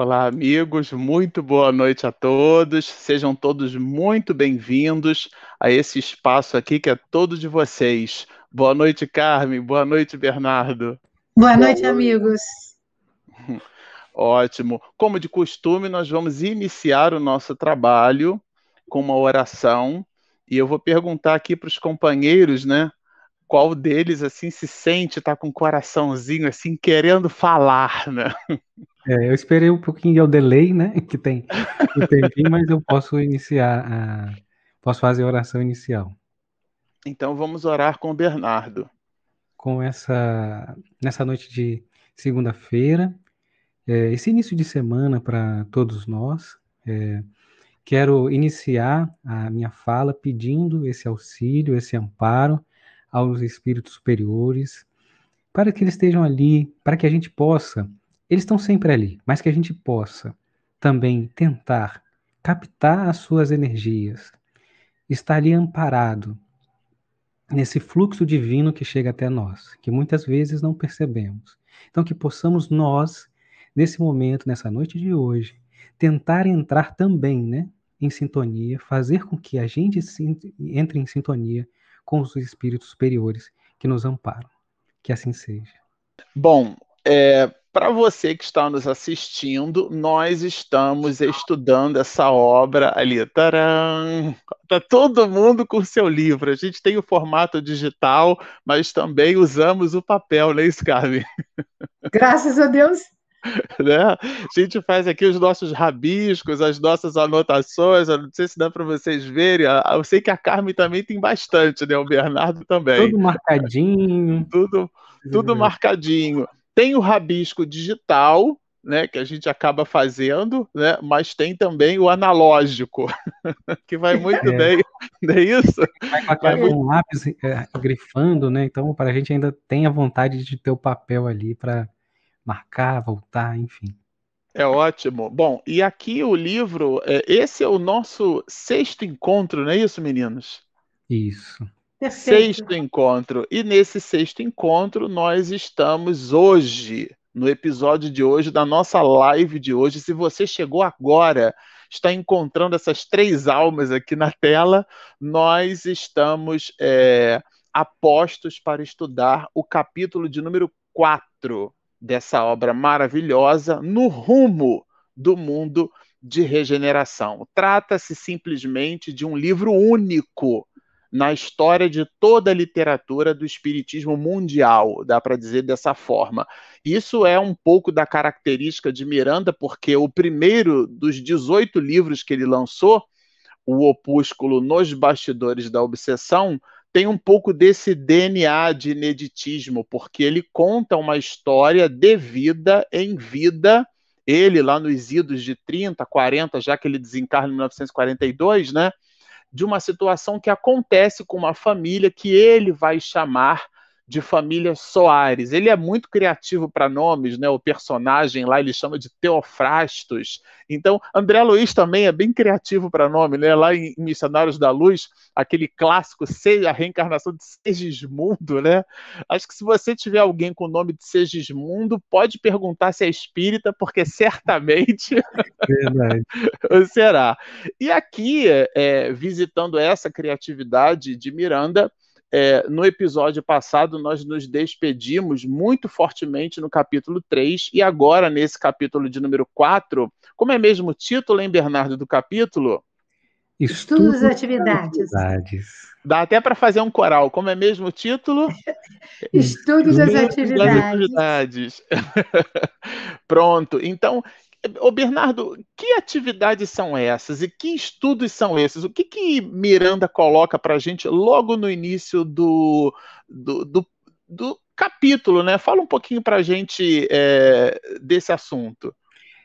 Olá, amigos, muito boa noite a todos. Sejam todos muito bem-vindos a esse espaço aqui que é todo de vocês. Boa noite, Carmen. Boa noite, Bernardo. Boa noite, amigos. Ótimo. Como de costume, nós vamos iniciar o nosso trabalho com uma oração e eu vou perguntar aqui para os companheiros, né? Qual deles assim se sente, tá com o coraçãozinho assim querendo falar, né? É, eu esperei um pouquinho ao delay, né? Que tem um tempinho, mas eu posso iniciar a, posso fazer a oração inicial. Então vamos orar com o Bernardo. Com essa nessa noite de segunda-feira, é, esse início de semana para todos nós, é, quero iniciar a minha fala pedindo esse auxílio, esse amparo aos espíritos superiores, para que eles estejam ali, para que a gente possa, eles estão sempre ali, mas que a gente possa também tentar captar as suas energias, estar ali amparado nesse fluxo divino que chega até nós, que muitas vezes não percebemos. Então, que possamos nós, nesse momento, nessa noite de hoje, tentar entrar também, né, em sintonia, fazer com que a gente entre em sintonia com os espíritos superiores que nos amparam. Que assim seja. Bom, é, para você que está nos assistindo, nós estamos estudando essa obra ali. Taram! Tá todo mundo com seu livro. A gente tem o formato digital, mas também usamos o papel, né, Scarlett? Graças a Deus. né? A gente faz aqui os nossos rabiscos, as nossas anotações. Eu não sei se dá para vocês verem. Eu sei que a Carmen também tem bastante, né? O Bernardo também. Tudo marcadinho. Tudo, tudo marcadinho. Tem o rabisco digital, né, que a gente acaba fazendo, né, mas tem também o analógico, que vai muito é. bem, não é isso? Vai com lápis é, grifando, né, então para a gente ainda tem a vontade de ter o papel ali para marcar, voltar, enfim. É ótimo. Bom, e aqui o livro, é, esse é o nosso sexto encontro, não é isso, meninos? Isso. Perfeito. Sexto encontro. E nesse sexto encontro, nós estamos hoje, no episódio de hoje, da nossa live de hoje. Se você chegou agora, está encontrando essas três almas aqui na tela, nós estamos é, apostos para estudar o capítulo de número 4 dessa obra maravilhosa no rumo do mundo de regeneração. Trata-se simplesmente de um livro único na história de toda a literatura do espiritismo mundial, dá para dizer dessa forma. Isso é um pouco da característica de Miranda, porque o primeiro dos 18 livros que ele lançou, o opúsculo Nos Bastidores da Obsessão, tem um pouco desse DNA de ineditismo, porque ele conta uma história de vida em vida. Ele, lá nos idos de 30, 40, já que ele desencarna em 1942, né? De uma situação que acontece com uma família que ele vai chamar de família Soares. Ele é muito criativo para nomes, né? O personagem lá ele chama de Teofrastos. Então, André Luiz também é bem criativo para nome, né? Lá em Missionários da Luz, aquele clássico a reencarnação de Segismundo, né? Acho que se você tiver alguém com o nome de Segismundo, pode perguntar se é espírita, porque certamente será. E aqui, é, visitando essa criatividade de Miranda, é, no episódio passado, nós nos despedimos muito fortemente no capítulo 3, e agora, nesse capítulo de número 4, como é mesmo o título, hein, Bernardo, do capítulo? Estudos e atividades. atividades. Dá até para fazer um coral. Como é mesmo o título? Estudos das atividades. atividades. Pronto. Então, Ô Bernardo, que atividades são essas e que estudos são esses? O que, que Miranda coloca para a gente logo no início do, do, do, do, capítulo, né? Fala um pouquinho para a gente é, desse assunto.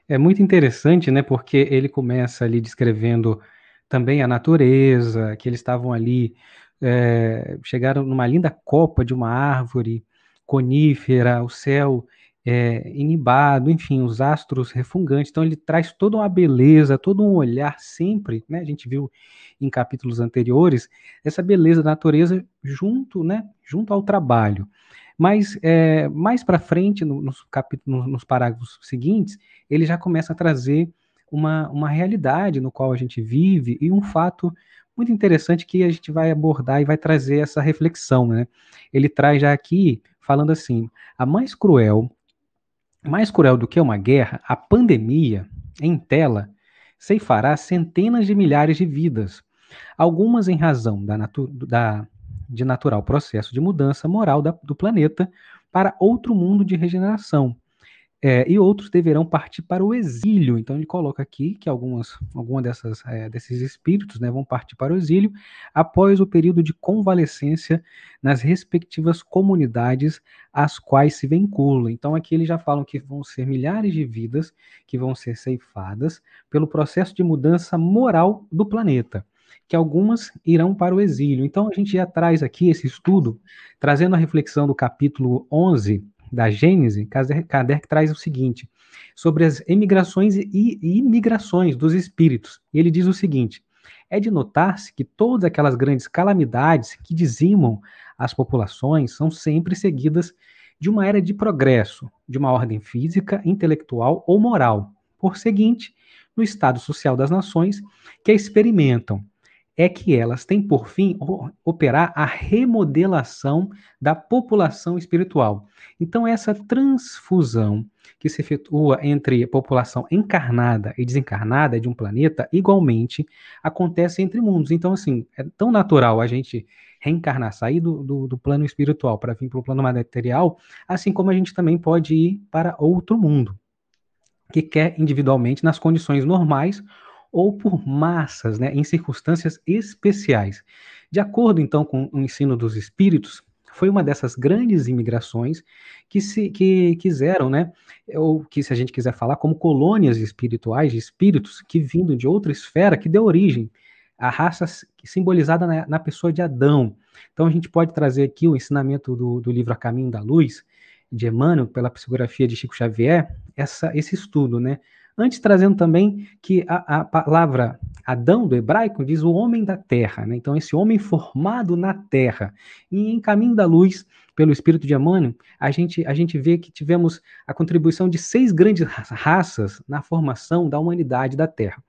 É muito interessante, né? Porque ele começa ali descrevendo também a natureza, que eles estavam ali, é, chegaram numa linda copa de uma árvore conífera, o céu é, inibado, enfim, os astros refungantes. Então ele traz toda uma beleza, todo um olhar sempre, né? A gente viu em capítulos anteriores essa beleza da natureza junto, né? Junto ao trabalho. Mas é, mais para frente, no, nos, capítulos, nos parágrafos seguintes, ele já começa a trazer uma, uma realidade no qual a gente vive e um fato muito interessante que a gente vai abordar e vai trazer essa reflexão, né? Ele traz já aqui, falando assim, a mais cruel mais cruel do que uma guerra, a pandemia, em tela, ceifará centenas de milhares de vidas, algumas em razão da, natu da de natural processo de mudança moral da, do planeta para outro mundo de regeneração, é, e outros deverão partir para o exílio. Então ele coloca aqui que algumas, alguma dessas, é, desses espíritos né, vão partir para o exílio após o período de convalescência nas respectivas comunidades às quais se vinculam. Então aqui eles já falam que vão ser milhares de vidas que vão ser ceifadas pelo processo de mudança moral do planeta que algumas irão para o exílio. Então a gente já traz aqui esse estudo, trazendo a reflexão do capítulo 11 da Gênese, Kardec traz o seguinte, sobre as emigrações e imigrações dos espíritos. Ele diz o seguinte: é de notar-se que todas aquelas grandes calamidades que dizimam as populações são sempre seguidas de uma era de progresso, de uma ordem física, intelectual ou moral. Por seguinte, no estado social das nações que experimentam é que elas têm por fim operar a remodelação da população espiritual. Então, essa transfusão que se efetua entre a população encarnada e desencarnada de um planeta, igualmente acontece entre mundos. Então, assim, é tão natural a gente reencarnar, sair do, do, do plano espiritual para vir para o plano material, assim como a gente também pode ir para outro mundo, que quer individualmente, nas condições normais, ou por massas, né, em circunstâncias especiais. De acordo, então, com o ensino dos espíritos, foi uma dessas grandes imigrações que se que quiseram, né, ou que se a gente quiser falar como colônias espirituais de espíritos que vindo de outra esfera que deu origem à raça simbolizada na, na pessoa de Adão. Então a gente pode trazer aqui o ensinamento do, do livro A Caminho da Luz de Emmanuel pela psicografia de Chico Xavier, essa, esse estudo, né, Antes, trazendo também que a, a palavra Adão do hebraico diz o homem da terra, né? Então, esse homem formado na terra. E em Caminho da Luz, pelo Espírito de Emmanuel, a gente, a gente vê que tivemos a contribuição de seis grandes raças na formação da humanidade da terra.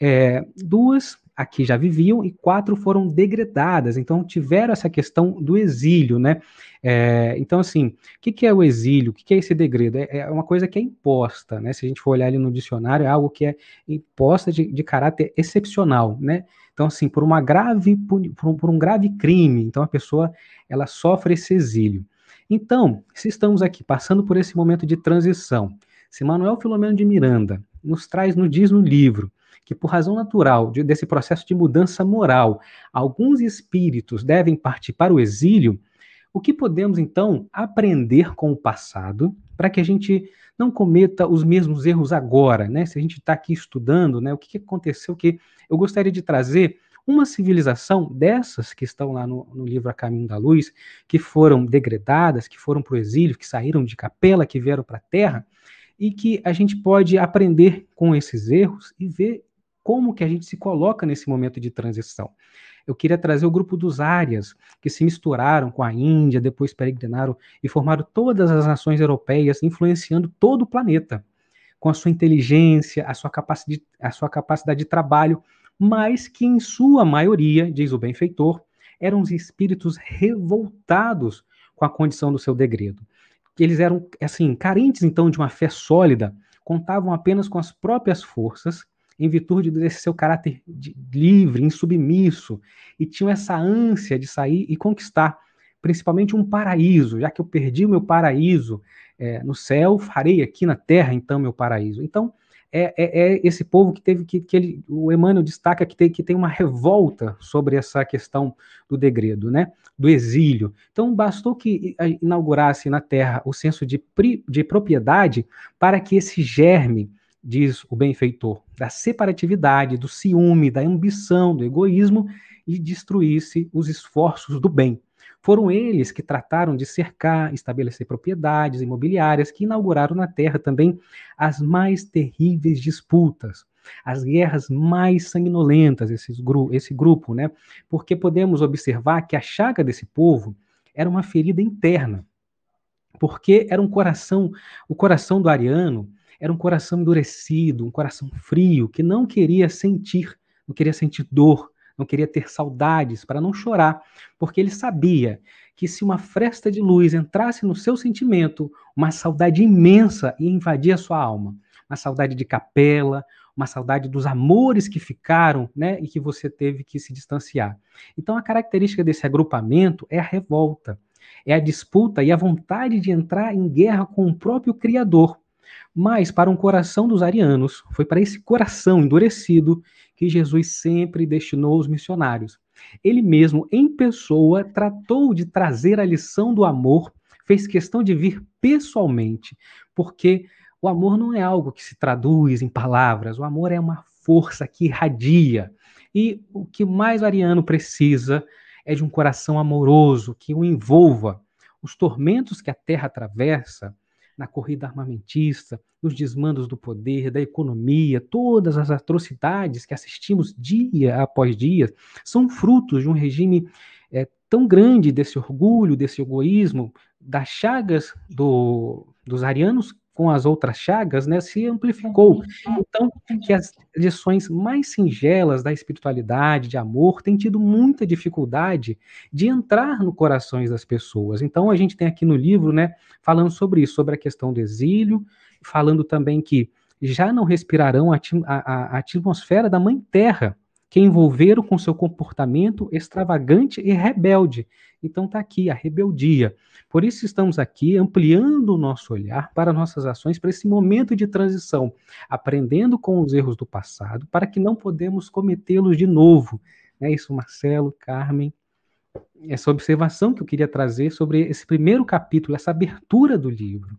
É, duas aqui já viviam e quatro foram degradadas, então tiveram essa questão do exílio, né? É, então, assim, o que, que, é o exílio? O que, que é esse degredo? É, é, uma coisa que é imposta, né? Se a gente for olhar ali no dicionário, é algo que é imposta de, de caráter excepcional, né? Então, assim, por uma grave, por um, por um grave crime, então a pessoa ela sofre esse exílio. Então, se estamos aqui passando por esse momento de transição, se Manuel Filomeno de Miranda nos traz, nos diz no livro, que, por razão natural de, desse processo de mudança moral, alguns espíritos devem partir para o exílio, o que podemos então aprender com o passado para que a gente não cometa os mesmos erros agora, né? Se a gente está aqui estudando, né, o que, que aconteceu, que eu gostaria de trazer uma civilização dessas que estão lá no, no, livro A Caminho da Luz, que foram degradadas, que foram para o exílio, que saíram de capela, que vieram para a terra, e que a gente pode aprender com esses erros e ver como que a gente se coloca nesse momento de transição. Eu queria trazer o grupo dos Árias, que se misturaram com a Índia, depois peregrinaram e formaram todas as nações europeias, influenciando todo o planeta, com a sua inteligência, a sua capacidade, a sua capacidade de trabalho, mas que em sua maioria, diz o benfeitor, eram os espíritos revoltados com a condição do seu degredo. Eles eram, assim, carentes então de uma fé sólida, contavam apenas com as próprias forças em virtude desse seu caráter de, livre, insubmisso, e tinham essa ânsia de sair e conquistar, principalmente um paraíso, já que eu perdi o meu paraíso é, no céu, farei aqui na terra então meu paraíso. Então, é, é, é esse povo que teve que, que ele, o Emmanuel destaca que tem, que tem uma revolta sobre essa questão do degredo, né? Do exílio. Então, bastou que inaugurasse na terra o senso de, de propriedade para que esse germe diz o benfeitor, da separatividade, do ciúme, da ambição, do egoísmo e destruísse os esforços do bem. Foram eles que trataram de cercar, estabelecer propriedades imobiliárias, que inauguraram na terra também as mais terríveis disputas, as guerras mais sanguinolentas, esses gru esse grupo, né? Porque podemos observar que a chaga desse povo era uma ferida interna, porque era um coração, o coração do ariano era um coração endurecido, um coração frio, que não queria sentir, não queria sentir dor, não queria ter saudades para não chorar, porque ele sabia que se uma fresta de luz entrasse no seu sentimento, uma saudade imensa ia invadir a sua alma, uma saudade de capela, uma saudade dos amores que ficaram, né, e que você teve que se distanciar. Então a característica desse agrupamento é a revolta, é a disputa e a vontade de entrar em guerra com o próprio Criador. Mas para um coração dos arianos, foi para esse coração endurecido que Jesus sempre destinou os missionários. Ele mesmo, em pessoa, tratou de trazer a lição do amor, fez questão de vir pessoalmente, porque o amor não é algo que se traduz em palavras, o amor é uma força que irradia. E o que mais o ariano precisa é de um coração amoroso que o envolva. Os tormentos que a terra atravessa, na corrida armamentista, nos desmandos do poder, da economia, todas as atrocidades que assistimos dia após dia, são frutos de um regime é, tão grande desse orgulho, desse egoísmo, das chagas do, dos arianos com as outras chagas, né, se amplificou. Então, que as lições mais singelas da espiritualidade, de amor, têm tido muita dificuldade de entrar no corações das pessoas. Então, a gente tem aqui no livro, né, falando sobre isso, sobre a questão do exílio, falando também que já não respirarão a, a, a atmosfera da Mãe Terra, que envolveram com seu comportamento extravagante e rebelde. Então está aqui a rebeldia. Por isso estamos aqui ampliando o nosso olhar para nossas ações para esse momento de transição, aprendendo com os erros do passado para que não podemos cometê-los de novo. É isso, Marcelo, Carmen. Essa observação que eu queria trazer sobre esse primeiro capítulo, essa abertura do livro.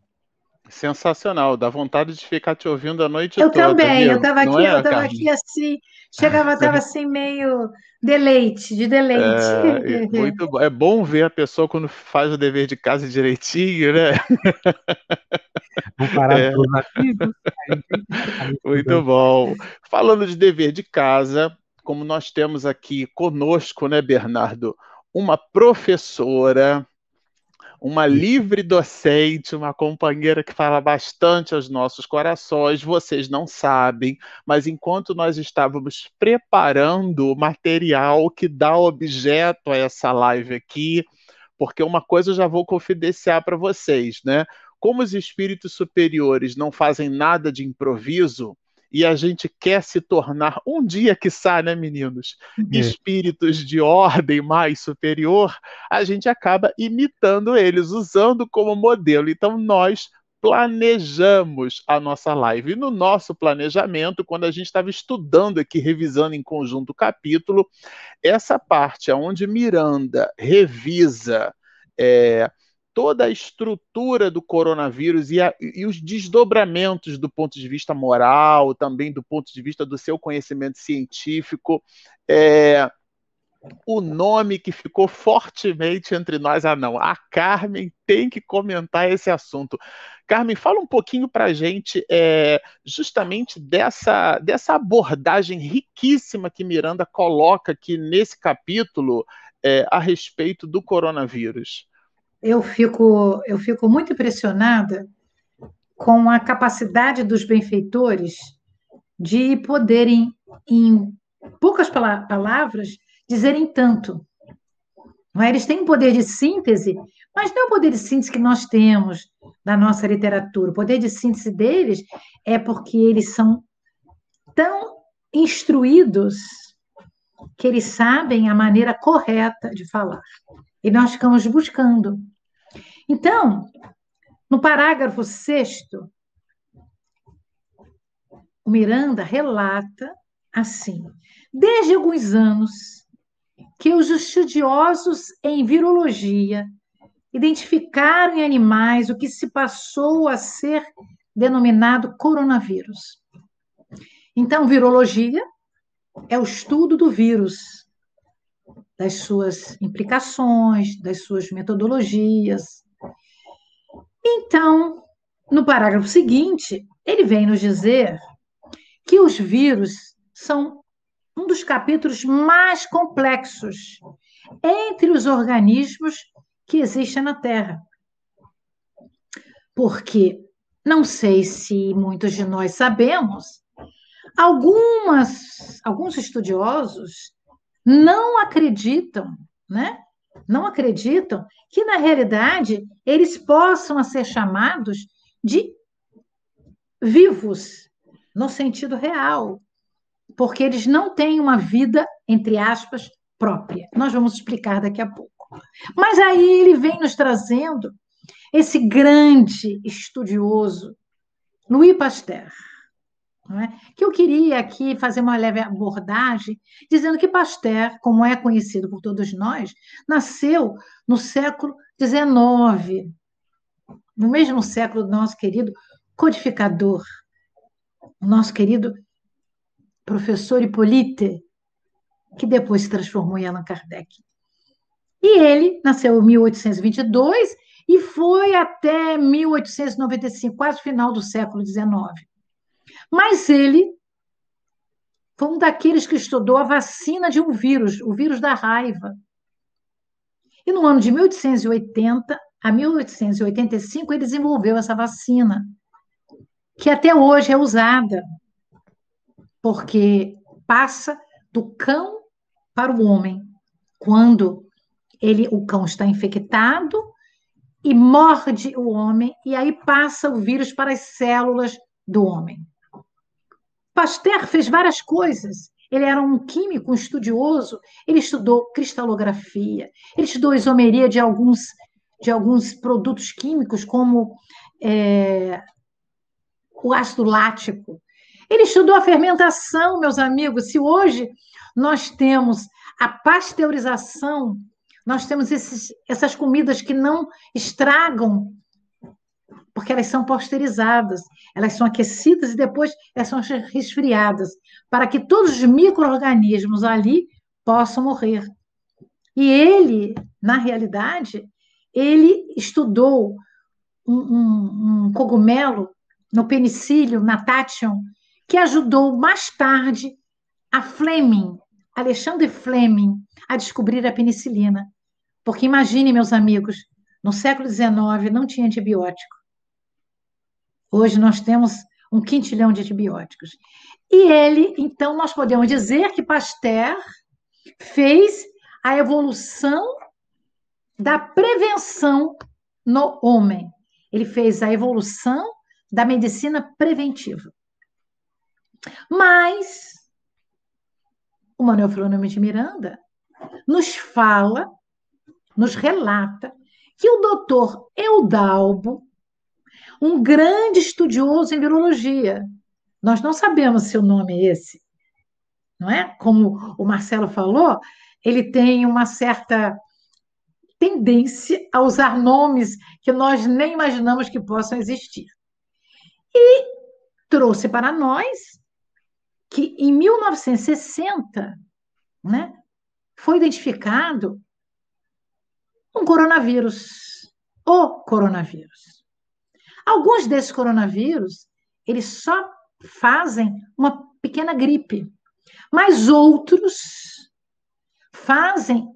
Sensacional, dá vontade de ficar te ouvindo a noite eu toda. Também, eu estava aqui, é, eu estava aqui assim, chegava, estava assim meio deleite, de deleite. É, muito bom. É bom ver a pessoa quando faz o dever de casa direitinho, né? Vamos parar é. Muito bom. Falando de dever de casa, como nós temos aqui conosco, né, Bernardo, uma professora uma livre docente, uma companheira que fala bastante aos nossos corações. Vocês não sabem, mas enquanto nós estávamos preparando o material que dá objeto a essa live aqui, porque uma coisa eu já vou confidenciar para vocês, né? Como os espíritos superiores não fazem nada de improviso, e a gente quer se tornar, um dia que sai, né, meninos, é. espíritos de ordem mais superior, a gente acaba imitando eles, usando como modelo. Então, nós planejamos a nossa live. E no nosso planejamento, quando a gente estava estudando aqui, revisando em conjunto o capítulo, essa parte onde Miranda revisa é, toda a estrutura do coronavírus e, a, e, os desdobramentos do ponto de vista moral, também do ponto de vista do seu conhecimento científico. É, o nome que ficou fortemente entre nós, ah não, a Carmen tem que comentar esse assunto. Carmen, fala um pouquinho para a gente é, justamente dessa, dessa abordagem riquíssima que Miranda coloca aqui nesse capítulo é, a respeito do coronavírus eu fico, eu fico muito impressionada com a capacidade dos benfeitores de poderem, em poucas palavras, dizerem tanto. Não é? Eles têm um poder de síntese, mas não é o poder de síntese que nós temos na nossa literatura. O poder de síntese deles é porque eles são tão instruídos que eles sabem a maneira correta de falar. E nós ficamos buscando. Então, no parágrafo sexto, o Miranda relata assim: desde alguns anos que os estudiosos em virologia identificaram em animais o que se passou a ser denominado coronavírus. Então, virologia é o estudo do vírus, das suas implicações, das suas metodologias. Então, no parágrafo seguinte, ele vem nos dizer que os vírus são um dos capítulos mais complexos entre os organismos que existem na Terra. Porque, não sei se muitos de nós sabemos, algumas, alguns estudiosos não acreditam, né? Não acreditam que, na realidade, eles possam ser chamados de vivos, no sentido real, porque eles não têm uma vida, entre aspas, própria. Nós vamos explicar daqui a pouco. Mas aí ele vem nos trazendo esse grande estudioso, Louis Pasteur, é? que eu queria aqui fazer uma leve abordagem, dizendo que Pasteur, como é conhecido por todos nós, nasceu no século XIX, no mesmo século do nosso querido codificador, nosso querido professor Hippolyte, que depois se transformou em Allan Kardec. E ele nasceu em 1822 e foi até 1895, quase final do século XIX. Mas ele foi um daqueles que estudou a vacina de um vírus, o vírus da raiva. E no ano de 1880 a 1885 ele desenvolveu essa vacina, que até hoje é usada, porque passa do cão para o homem. Quando ele, o cão está infectado e morde o homem, e aí passa o vírus para as células do homem. Pasteur fez várias coisas. Ele era um químico, um estudioso. Ele estudou cristalografia, ele estudou isomeria de alguns, de alguns produtos químicos, como é, o ácido lático. Ele estudou a fermentação, meus amigos. Se hoje nós temos a pasteurização, nós temos esses, essas comidas que não estragam, porque elas são pasteurizadas, elas são aquecidas e depois elas são resfriadas, para que todos os micro-organismos ali possam morrer. E ele, na realidade, ele estudou um, um, um cogumelo no penicílio, na Tachyon, que ajudou mais tarde a Fleming, Alexandre Fleming, a descobrir a penicilina. Porque imagine, meus amigos, no século XIX não tinha antibiótico. Hoje nós temos um quintilhão de antibióticos. E ele, então, nós podemos dizer que Pasteur fez a evolução da prevenção no homem. Ele fez a evolução da medicina preventiva. Mas o Manuel Filomeno de Miranda nos fala, nos relata que o doutor Eudalbo, um grande estudioso em virologia, nós não sabemos se o nome é esse, não é? Como o Marcelo falou, ele tem uma certa tendência a usar nomes que nós nem imaginamos que possam existir. E trouxe para nós que em 1960 né, foi identificado um coronavírus, o coronavírus. Alguns desses coronavírus, eles só fazem uma pequena gripe, mas outros fazem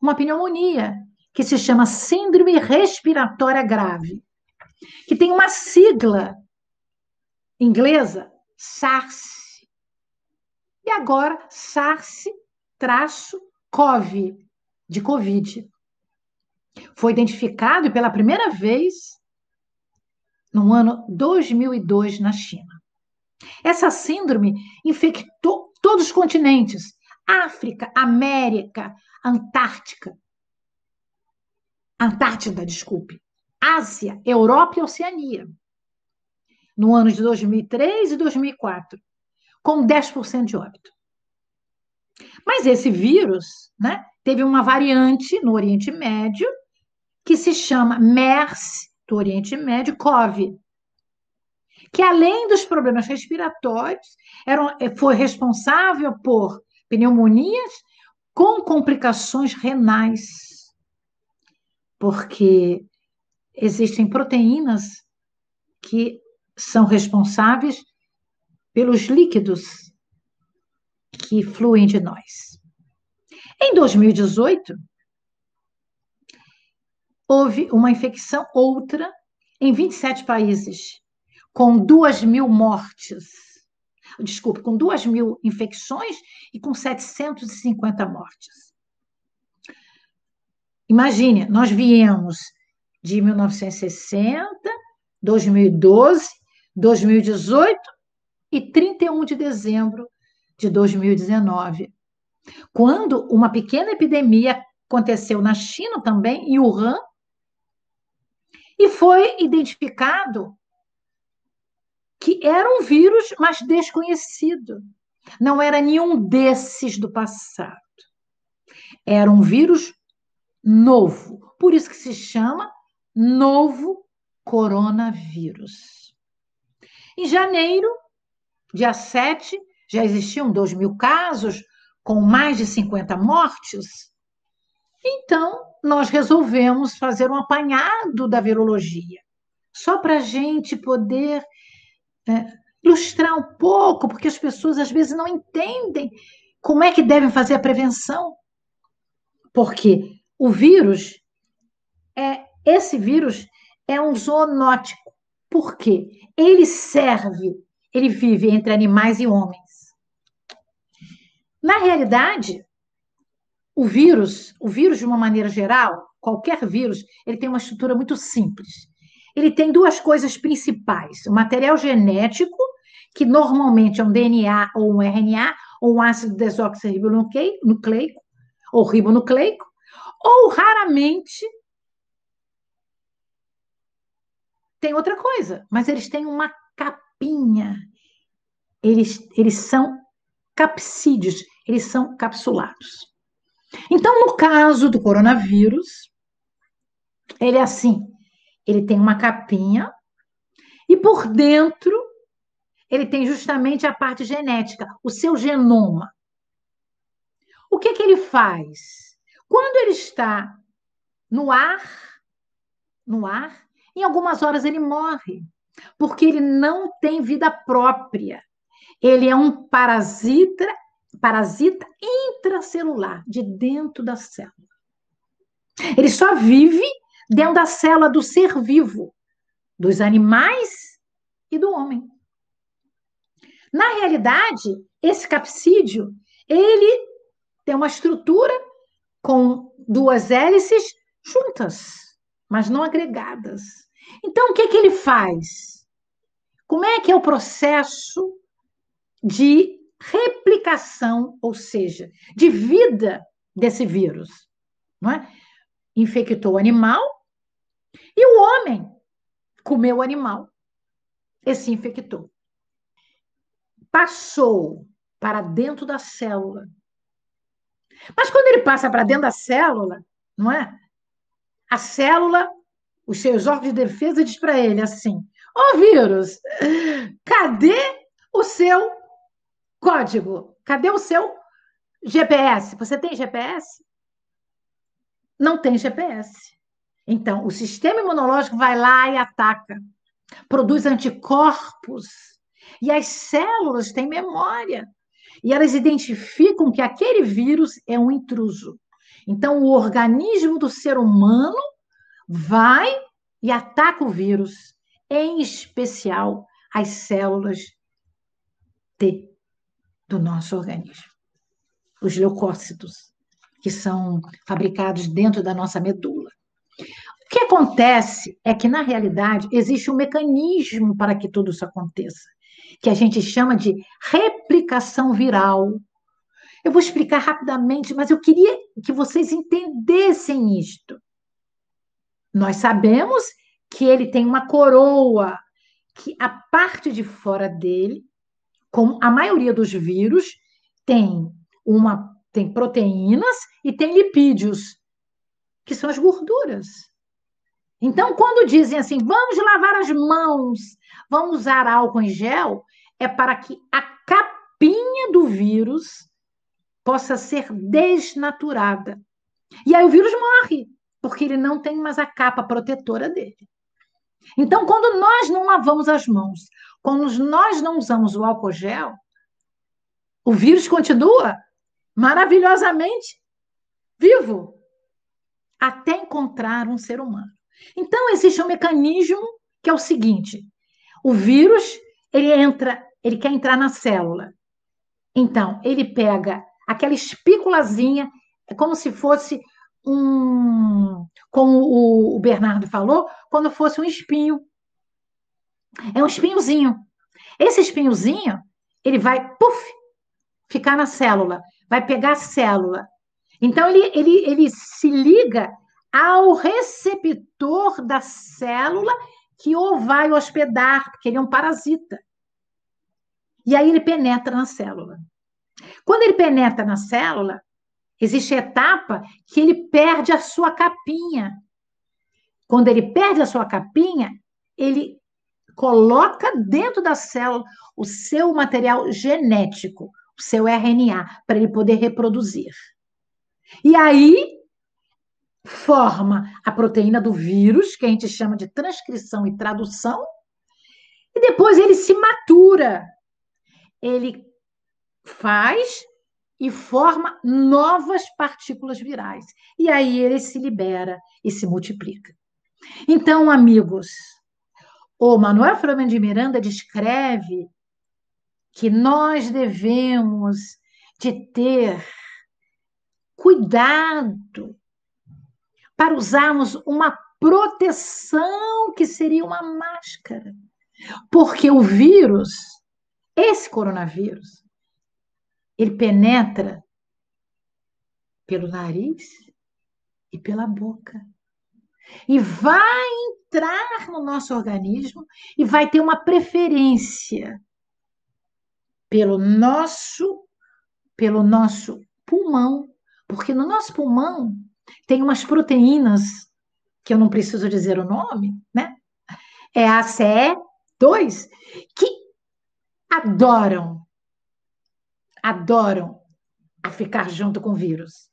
uma pneumonia, que se chama Síndrome Respiratória Grave, que tem uma sigla inglesa, SARS, e agora, SARS-CoV, de Covid. Foi identificado pela primeira vez no ano 2002 na China. Essa síndrome infectou todos os continentes: África, América, Antártica. Antártida, desculpe. Ásia, Europa e Oceania. No ano de 2003 e 2004 com 10% de óbito. Mas esse vírus né, teve uma variante no Oriente Médio que se chama MERS, do Oriente Médio, COV, que além dos problemas respiratórios, era, foi responsável por pneumonias, com complicações renais, porque existem proteínas que são responsáveis pelos líquidos que fluem de nós. Em 2018, houve uma infecção outra em 27 países, com 2 mil mortes. Desculpe, com 2 mil infecções e com 750 mortes. Imagine, nós viemos de 1960, 2012, 2018 e 31 de dezembro de 2019, quando uma pequena epidemia aconteceu na China também, em Wuhan, e foi identificado que era um vírus, mas desconhecido. Não era nenhum desses do passado. Era um vírus novo. Por isso que se chama novo coronavírus. Em janeiro, dia 7, já existiam 2 mil casos, com mais de 50 mortes. Então, nós resolvemos fazer um apanhado da virologia, só para a gente poder é, ilustrar um pouco, porque as pessoas às vezes não entendem como é que devem fazer a prevenção. Porque o vírus, é esse vírus é um zoonótico. Por quê? Ele serve, ele vive entre animais e homens. Na realidade, o vírus, o vírus de uma maneira geral, qualquer vírus, ele tem uma estrutura muito simples. Ele tem duas coisas principais: o material genético, que normalmente é um DNA ou um RNA, ou um ácido desoxirribonucleico, ou ribonucleico, ou raramente tem outra coisa, mas eles têm uma capinha. Eles, eles são capsídeos, eles são capsulados. Então, no caso do coronavírus, ele é assim: ele tem uma capinha e por dentro ele tem justamente a parte genética, o seu genoma. O que, que ele faz? Quando ele está no ar, no ar, em algumas horas ele morre, porque ele não tem vida própria. Ele é um parasita parasita intracelular, de dentro da célula. Ele só vive dentro da célula do ser vivo, dos animais e do homem. Na realidade, esse capsídeo, ele tem uma estrutura com duas hélices juntas, mas não agregadas. Então, o que, que ele faz? Como é que é o processo de replicação, ou seja, de vida desse vírus. Não é? Infectou o animal e o homem comeu o animal e se infectou. Passou para dentro da célula. Mas quando ele passa para dentro da célula, não é? A célula, os seus órgãos de defesa diz para ele assim: "Ó oh, vírus, cadê o seu Código, cadê o seu GPS? Você tem GPS? Não tem GPS. Então, o sistema imunológico vai lá e ataca, produz anticorpos, e as células têm memória, e elas identificam que aquele vírus é um intruso. Então, o organismo do ser humano vai e ataca o vírus, em especial as células T do nosso organismo. Os leucócitos, que são fabricados dentro da nossa medula. O que acontece é que, na realidade, existe um mecanismo para que tudo isso aconteça, que a gente chama de replicação viral. Eu vou explicar rapidamente, mas eu queria que vocês entendessem isto. Nós sabemos que ele tem uma coroa, que a parte de fora dele como a maioria dos vírus tem uma tem proteínas e tem lipídios, que são as gorduras. Então, quando dizem assim, vamos lavar as mãos, vamos usar álcool em gel, é para que a capinha do vírus possa ser desnaturada. E aí o vírus morre, porque ele não tem mais a capa protetora dele. Então, quando nós não lavamos as mãos, quando nós não usamos o álcool gel, o vírus continua maravilhosamente vivo até encontrar um ser humano. Então, existe um mecanismo que é o seguinte: o vírus, ele entra, ele quer entrar na célula. Então, ele pega aquela espículazinha, é como se fosse um, como o Bernardo falou, quando fosse um espinho. É um espinhozinho. Esse espinhozinho, ele vai, puf, ficar na célula, vai pegar a célula. Então, ele, ele, ele se liga ao receptor da célula que o vai hospedar, porque ele é um parasita. E aí ele penetra na célula. Quando ele penetra na célula, existe a etapa que ele perde a sua capinha. Quando ele perde a sua capinha, ele coloca dentro da célula o seu material genético, o seu RNA, para ele poder reproduzir. E aí forma a proteína do vírus, que a gente chama de transcrição e tradução, e depois ele se matura. Ele faz e forma novas partículas virais. E aí ele se libera e se multiplica. Então, amigos, o Manuel Flamengo de Miranda descreve que nós devemos de ter cuidado para usarmos uma proteção que seria uma máscara. Porque o vírus, esse coronavírus, ele penetra pelo nariz e pela boca. E vai entrar no nosso organismo e vai ter uma preferência pelo nosso pelo nosso pulmão, porque no nosso pulmão tem umas proteínas que eu não preciso dizer o nome, né? É a ACE2 que adoram adoram a ficar junto com o vírus.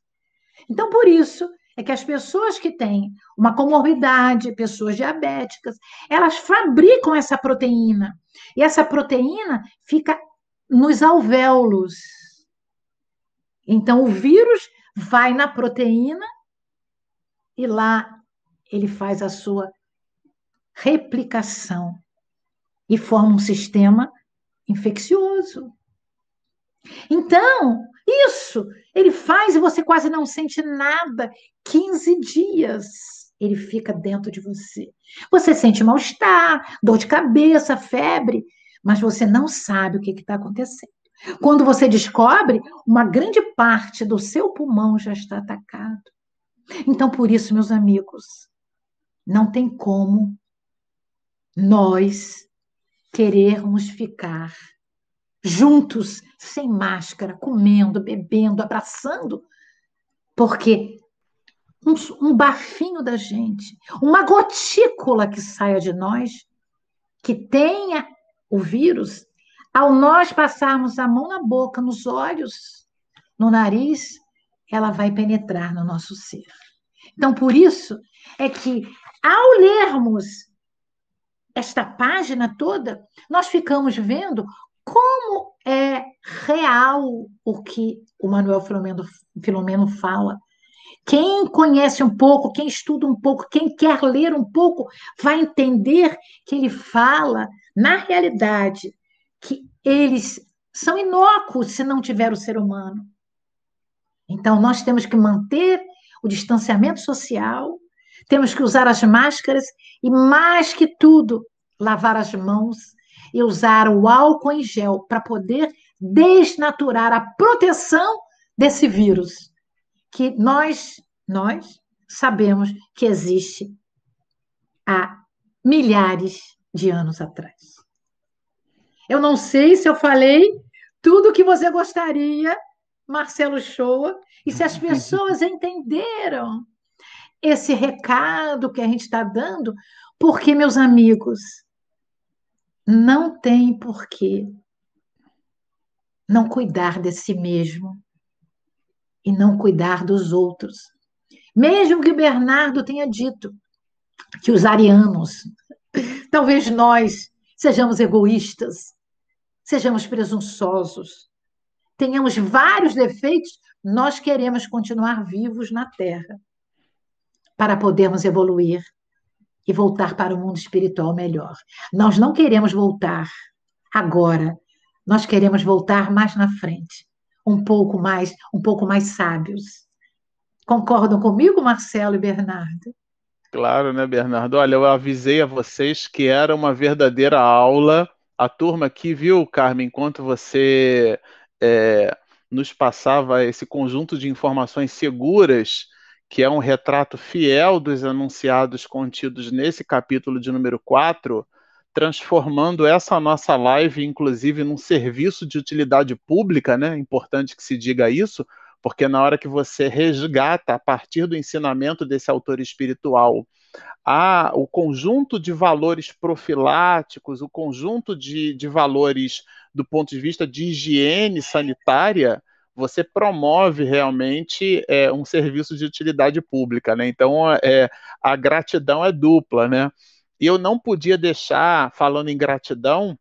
Então, por isso é que as pessoas que têm uma comorbidade, pessoas diabéticas, elas fabricam essa proteína. E essa proteína fica nos alvéolos. Então, o vírus vai na proteína e lá ele faz a sua replicação e forma um sistema infeccioso. Então, isso ele faz e você quase não sente nada. 15 dias ele fica dentro de você. Você sente mal-estar, dor de cabeça, febre, mas você não sabe o que está acontecendo. Quando você descobre, uma grande parte do seu pulmão já está atacado. Então, por isso, meus amigos, não tem como nós querermos ficar juntos, sem máscara, comendo, bebendo, abraçando, porque um, um bafinho da gente, uma gotícula que saia de nós, que tenha o vírus, ao nós passarmos a mão na boca, nos olhos, no nariz, ela vai penetrar no nosso ser. Então, por isso é que, ao lermos esta página toda, nós ficamos vendo como é real o que o Manuel Filomeno, Filomeno fala. Quem conhece um pouco, quem estuda um pouco, quem quer ler um pouco, vai entender que ele fala, na realidade, que eles são inócuos se não tiver o ser humano. Então, nós temos que manter o distanciamento social, temos que usar as máscaras e, mais que tudo, lavar as mãos e usar o álcool em gel para poder desnaturar a proteção desse vírus que nós nós sabemos que existe há milhares de anos atrás. Eu não sei se eu falei tudo o que você gostaria, Marcelo Shoa, e se as pessoas entenderam esse recado que a gente está dando, porque, meus amigos, não tem porquê não cuidar de si mesmo e não cuidar dos outros. Mesmo que Bernardo tenha dito que os arianos, talvez nós, sejamos egoístas, sejamos presunçosos, tenhamos vários defeitos, nós queremos continuar vivos na Terra para podermos evoluir e voltar para o mundo espiritual melhor. Nós não queremos voltar agora, nós queremos voltar mais na frente, um pouco mais, um pouco mais sábios. Concordam comigo, Marcelo e Bernardo? Claro, né, Bernardo? Olha, eu avisei a vocês que era uma verdadeira aula. A turma aqui, viu, Carmen, enquanto você é, nos passava esse conjunto de informações seguras, que é um retrato fiel dos anunciados contidos nesse capítulo de número 4, transformando essa nossa live, inclusive, num serviço de utilidade pública, né? Importante que se diga isso, porque na hora que você resgata, a partir do ensinamento desse autor espiritual, a, o conjunto de valores profiláticos, o conjunto de, de valores do ponto de vista de higiene sanitária, você promove realmente é, um serviço de utilidade pública, né? Então, é, a gratidão é dupla, né? E eu não podia deixar, falando em gratidão,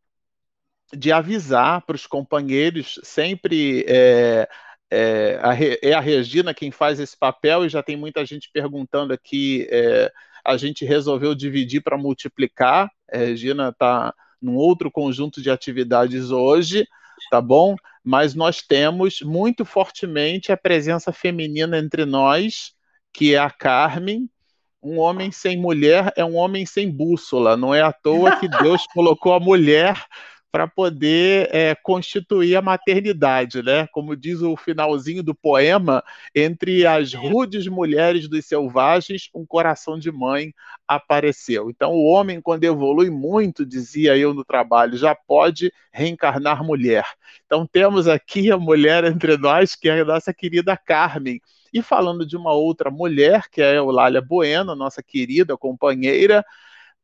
de avisar para os companheiros sempre é, é, a, é, a, Regina quem faz esse papel e já tem muita gente perguntando aqui. É, a gente resolveu dividir para multiplicar. A Regina está num outro conjunto de atividades hoje, tá bom? Mas nós temos muito fortemente a presença feminina entre nós, que é a Carmen. Um homem sem mulher é um homem sem bússola. Não é à toa que Deus colocou a mulher para poder é, constituir a maternidade, né? Como diz o finalzinho do poema, entre as rudes mulheres dos selvagens, um coração de mãe apareceu. Então, o homem, quando evolui muito, dizia eu no trabalho, já pode reencarnar mulher. Então, temos aqui a mulher entre nós, que é a nossa querida Carmen. E falando de uma outra mulher, que é a Eulália Bueno, nossa querida companheira,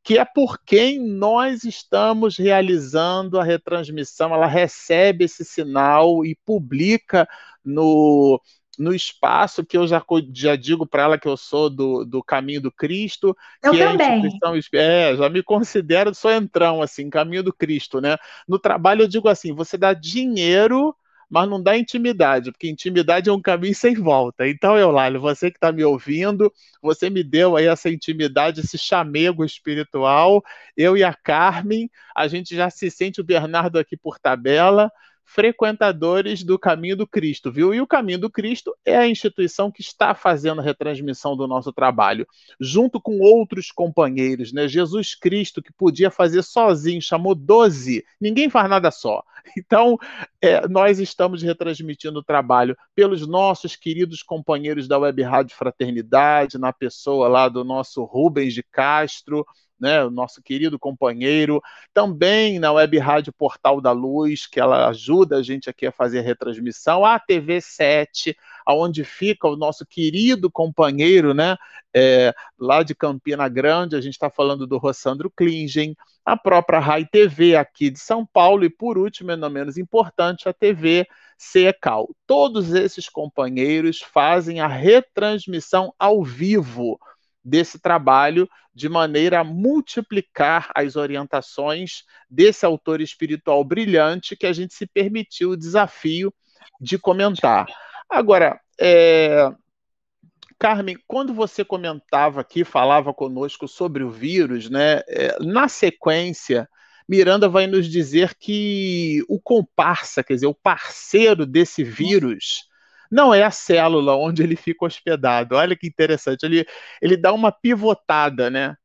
que é por quem nós estamos realizando a retransmissão. Ela recebe esse sinal e publica no, no espaço que eu já, já digo para ela que eu sou do, do caminho do Cristo. Eu que também. É a instituição, é, já me considero, sou entrão, assim, caminho do Cristo, né? No trabalho eu digo assim, você dá dinheiro mas não dá intimidade, porque intimidade é um caminho sem volta. Então, Eulália, você que está me ouvindo, você me deu aí essa intimidade, esse chamego espiritual. Eu e a Carmen, a gente já se sente o Bernardo aqui por tabela frequentadores do Caminho do Cristo, viu? E o Caminho do Cristo é a instituição que está fazendo a retransmissão do nosso trabalho, junto com outros companheiros, né? Jesus Cristo, que podia fazer sozinho, chamou 12, ninguém faz nada só. Então, é, nós estamos retransmitindo o trabalho pelos nossos queridos companheiros da Web Rádio Fraternidade, na pessoa lá do nosso Rubens de Castro, né, o nosso querido companheiro, também na Web Rádio Portal da Luz, que ela ajuda a gente aqui a fazer a retransmissão, a TV 7, aonde fica o nosso querido companheiro, né, é, lá de Campina Grande, a gente está falando do Rossandro Klingen, a própria Rai TV aqui de São Paulo e, por último, e não menos importante, a TV CECAL. Todos esses companheiros fazem a retransmissão ao vivo desse trabalho de maneira a multiplicar as orientações desse autor espiritual brilhante que a gente se permitiu o desafio de comentar. Agora, é... Carmen, quando você comentava aqui, falava conosco sobre o vírus, né? É, na sequência, Miranda vai nos dizer que o comparsa, quer dizer, o parceiro desse vírus, não é a célula onde ele fica hospedado. Olha que interessante. Ele, ele dá uma pivotada, né?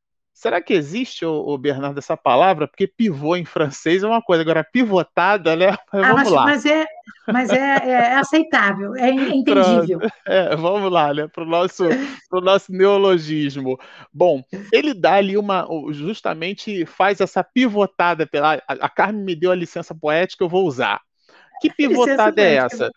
Será que existe, o, Bernardo, essa palavra? Porque pivô em francês é uma coisa, agora pivotada, né? Vamos ah, mas, lá. Mas, é, mas é, é aceitável, é entendível. É, vamos lá, né? Para o nosso, pro nosso neologismo. Bom, ele dá ali uma. Justamente faz essa pivotada. Pela, a, a Carmen me deu a licença poética, eu vou usar. Que pivotada é essa?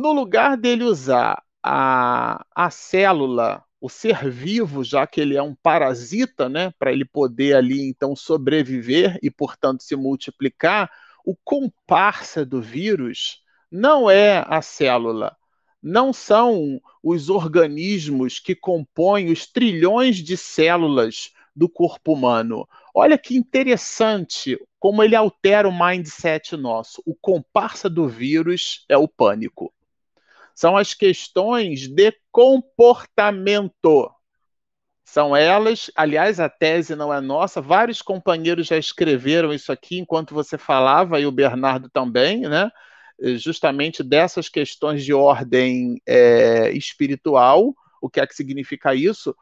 No lugar dele usar a, a célula, o ser vivo, já que ele é um parasita, né, para ele poder ali então sobreviver e, portanto, se multiplicar, o comparsa do vírus não é a célula, não são os organismos que compõem os trilhões de células do corpo humano. Olha que interessante como ele altera o mindset nosso. O comparsa do vírus é o pânico. São as questões de comportamento. São elas, aliás, a tese não é nossa, vários companheiros já escreveram isso aqui enquanto você falava, e o Bernardo também, né? Justamente dessas questões de ordem é, espiritual. O que é que significa isso?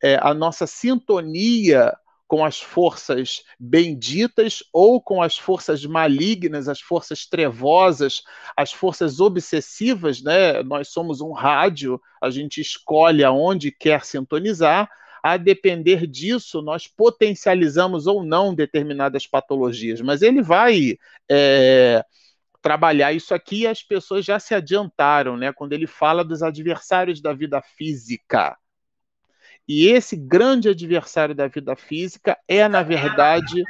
É, a nossa sintonia com as forças benditas ou com as forças malignas, as forças trevosas, as forças obsessivas, né? Nós somos um rádio, a gente escolhe aonde quer sintonizar. A depender disso, nós potencializamos ou não determinadas patologias. Mas ele vai é, trabalhar isso aqui e as pessoas já se adiantaram, né? Quando ele fala dos adversários da vida física. E esse grande adversário da vida física é, na verdade,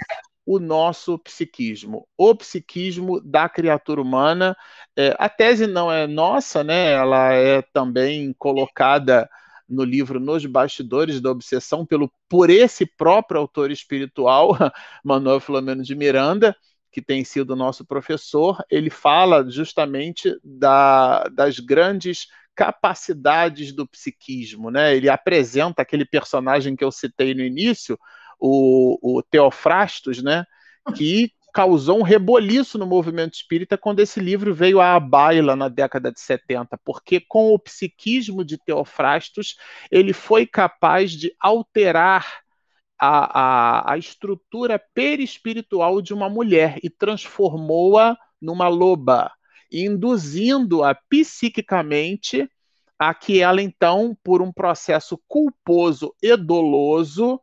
o nosso psiquismo, o psiquismo da criatura humana. É, a tese não é nossa, né? Ela é também colocada no livro Nos Bastidores da Obsessão pelo por esse próprio autor espiritual, Manuel Filomeno de Miranda, que tem sido nosso professor. Ele fala justamente da, das grandes capacidades do psiquismo, né? Ele apresenta aquele personagem que eu citei no início, o, o Teofrastos, né? Que causou um reboliço no movimento espírita quando esse livro veio à baila na década de 70, porque com o psiquismo de Teofrastos ele foi capaz de alterar a, a, a estrutura perispiritual de uma mulher e transformou-a numa loba induzindo-a psiquicamente a que ela, então, por um processo culposo e doloso,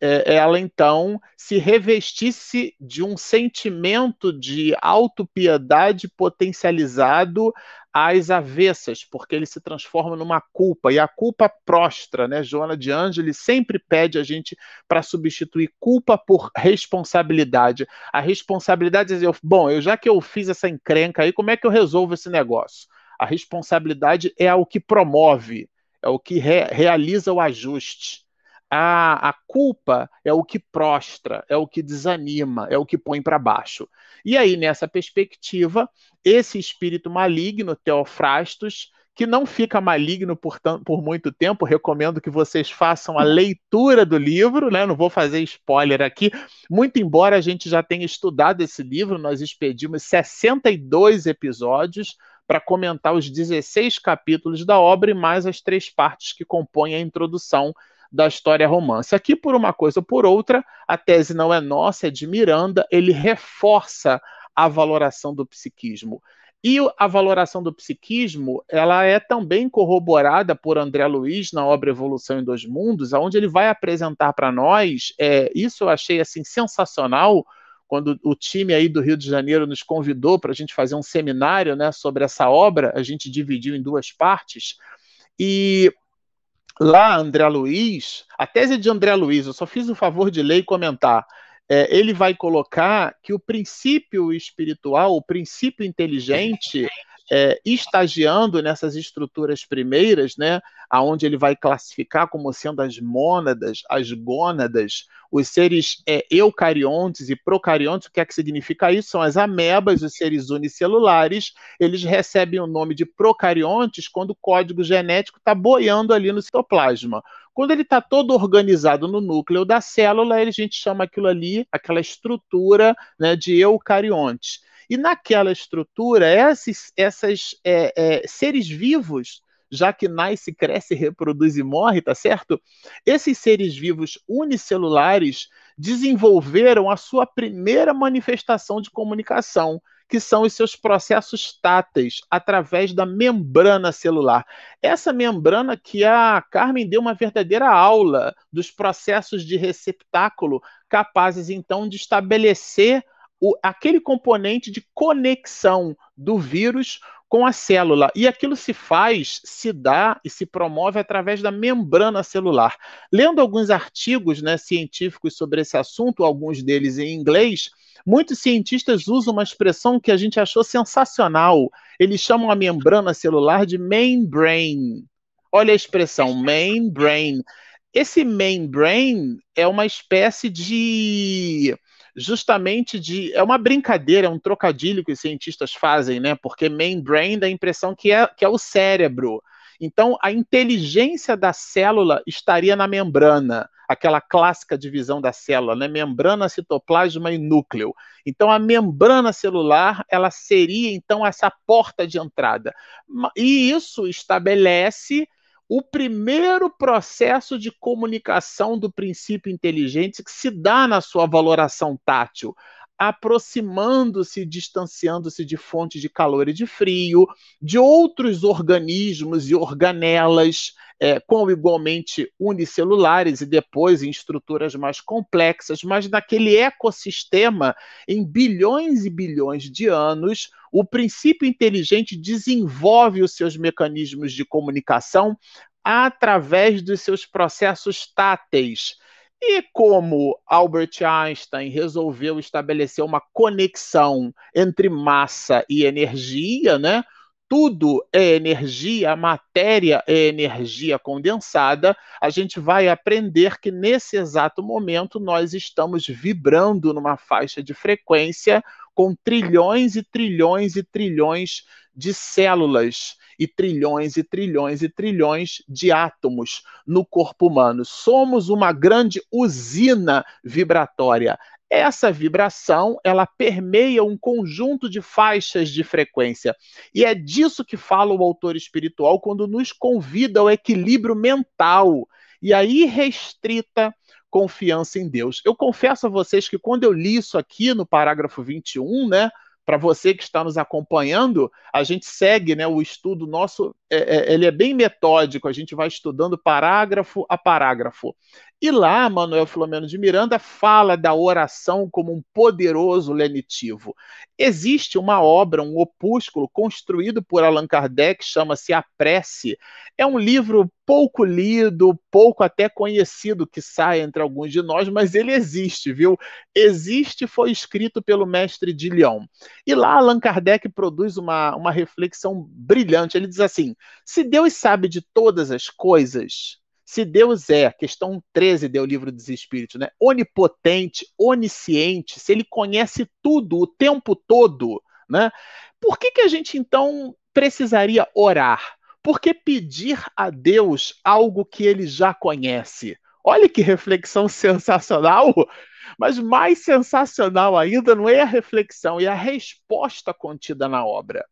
ela então se revestisse de um sentimento de autopiedade potencializado às avessas, porque ele se transforma numa culpa, e a culpa prostra, né? Joana de Ângeles sempre pede a gente para substituir culpa por responsabilidade. A responsabilidade é dizer, bom, eu já que eu fiz essa encrenca aí, como é que eu resolvo esse negócio? A responsabilidade é o que promove, é o que re realiza o ajuste. A, a, culpa é o que prostra, é o que desanima, é o que põe para baixo. E aí, nessa perspectiva, esse espírito maligno, Teofrastos, que não fica maligno por, por muito tempo, recomendo que vocês façam a leitura do livro, né? Não vou fazer spoiler aqui, muito embora a gente já tenha estudado esse livro, nós expedimos 62 episódios para comentar os 16 capítulos da obra e mais as três partes que compõem a introdução da história romance. Aqui, por uma coisa ou por outra, a tese não é nossa, é de Miranda, ele reforça a valoração do psiquismo. E a valoração do psiquismo, ela é também corroborada por André Luiz na obra Evolução em Dois Mundos, onde ele vai apresentar para nós, é, isso eu achei assim sensacional, quando o time aí do Rio de Janeiro nos convidou para a gente fazer um seminário né, sobre essa obra, a gente dividiu em duas partes, e lá André Luiz, a tese de André Luiz, eu só fiz o favor de ler e comentar, é, ele vai colocar que o princípio espiritual, o princípio inteligente, é, estagiando nessas estruturas primeiras, né, aonde ele vai classificar como sendo as mônadas, as gônadas, os seres é, eucariontes e procariontes, o que é que significa isso? São as amebas, os seres unicelulares, eles recebem o nome de procariontes quando o código genético está boiando ali no citoplasma. Quando ele está todo organizado no núcleo da célula, a gente chama aquilo ali, aquela estrutura né, de eucariontes. E naquela estrutura, esses, essas é, é, seres vivos, já que nasce, cresce, reproduz e morre, tá certo? Esses seres vivos unicelulares desenvolveram a sua primeira manifestação de comunicação, que são os seus processos táteis através da membrana celular. Essa membrana que a Carmen deu uma verdadeira aula dos processos de receptáculo capazes então de estabelecer o, aquele componente de conexão do vírus com a célula. E aquilo se faz, se dá e se promove através da membrana celular. Lendo alguns artigos né, científicos sobre esse assunto, alguns deles em inglês, muitos cientistas usam uma expressão que a gente achou sensacional. Eles chamam a membrana celular de membrane. Olha a expressão, membrane. Esse membrane é uma espécie de justamente de. É uma brincadeira, é um trocadilho que os cientistas fazem, né? Porque main brain dá a impressão que é, que é o cérebro. Então, a inteligência da célula estaria na membrana, aquela clássica divisão da célula, né? Membrana, citoplasma e núcleo. Então, a membrana celular, ela seria, então, essa porta de entrada. E isso estabelece o primeiro processo de comunicação do princípio inteligente que se dá na sua valoração tátil, aproximando-se, distanciando-se de fontes de calor e de frio, de outros organismos e organelas, é, com igualmente unicelulares e depois em estruturas mais complexas, mas naquele ecossistema, em bilhões e bilhões de anos, o princípio inteligente desenvolve os seus mecanismos de comunicação através dos seus processos táteis. E como Albert Einstein resolveu estabelecer uma conexão entre massa e energia, né? Tudo é energia, a matéria é energia condensada. A gente vai aprender que nesse exato momento nós estamos vibrando numa faixa de frequência com trilhões e trilhões e trilhões de células e trilhões e trilhões e trilhões de átomos no corpo humano. Somos uma grande usina vibratória. Essa vibração, ela permeia um conjunto de faixas de frequência. E é disso que fala o autor espiritual quando nos convida ao equilíbrio mental e a irrestrita confiança em Deus. Eu confesso a vocês que quando eu li isso aqui no parágrafo 21, né, para você que está nos acompanhando, a gente segue né, o estudo nosso, é, é, ele é bem metódico, a gente vai estudando parágrafo a parágrafo. E lá, Manuel Filomeno de Miranda fala da oração como um poderoso lenitivo. Existe uma obra, um opúsculo construído por Allan Kardec, chama-se A Prece. É um livro pouco lido, pouco até conhecido que sai entre alguns de nós, mas ele existe, viu? Existe, foi escrito pelo mestre de Lyon. E lá Allan Kardec produz uma, uma reflexão brilhante. Ele diz assim: se Deus sabe de todas as coisas, se Deus é, questão 13 do livro dos Espíritos, né? Onipotente, onisciente, se ele conhece tudo o tempo todo, né? Por que, que a gente então precisaria orar? Por que pedir a Deus algo que ele já conhece? Olha que reflexão sensacional! Mas mais sensacional ainda não é a reflexão, é a resposta contida na obra.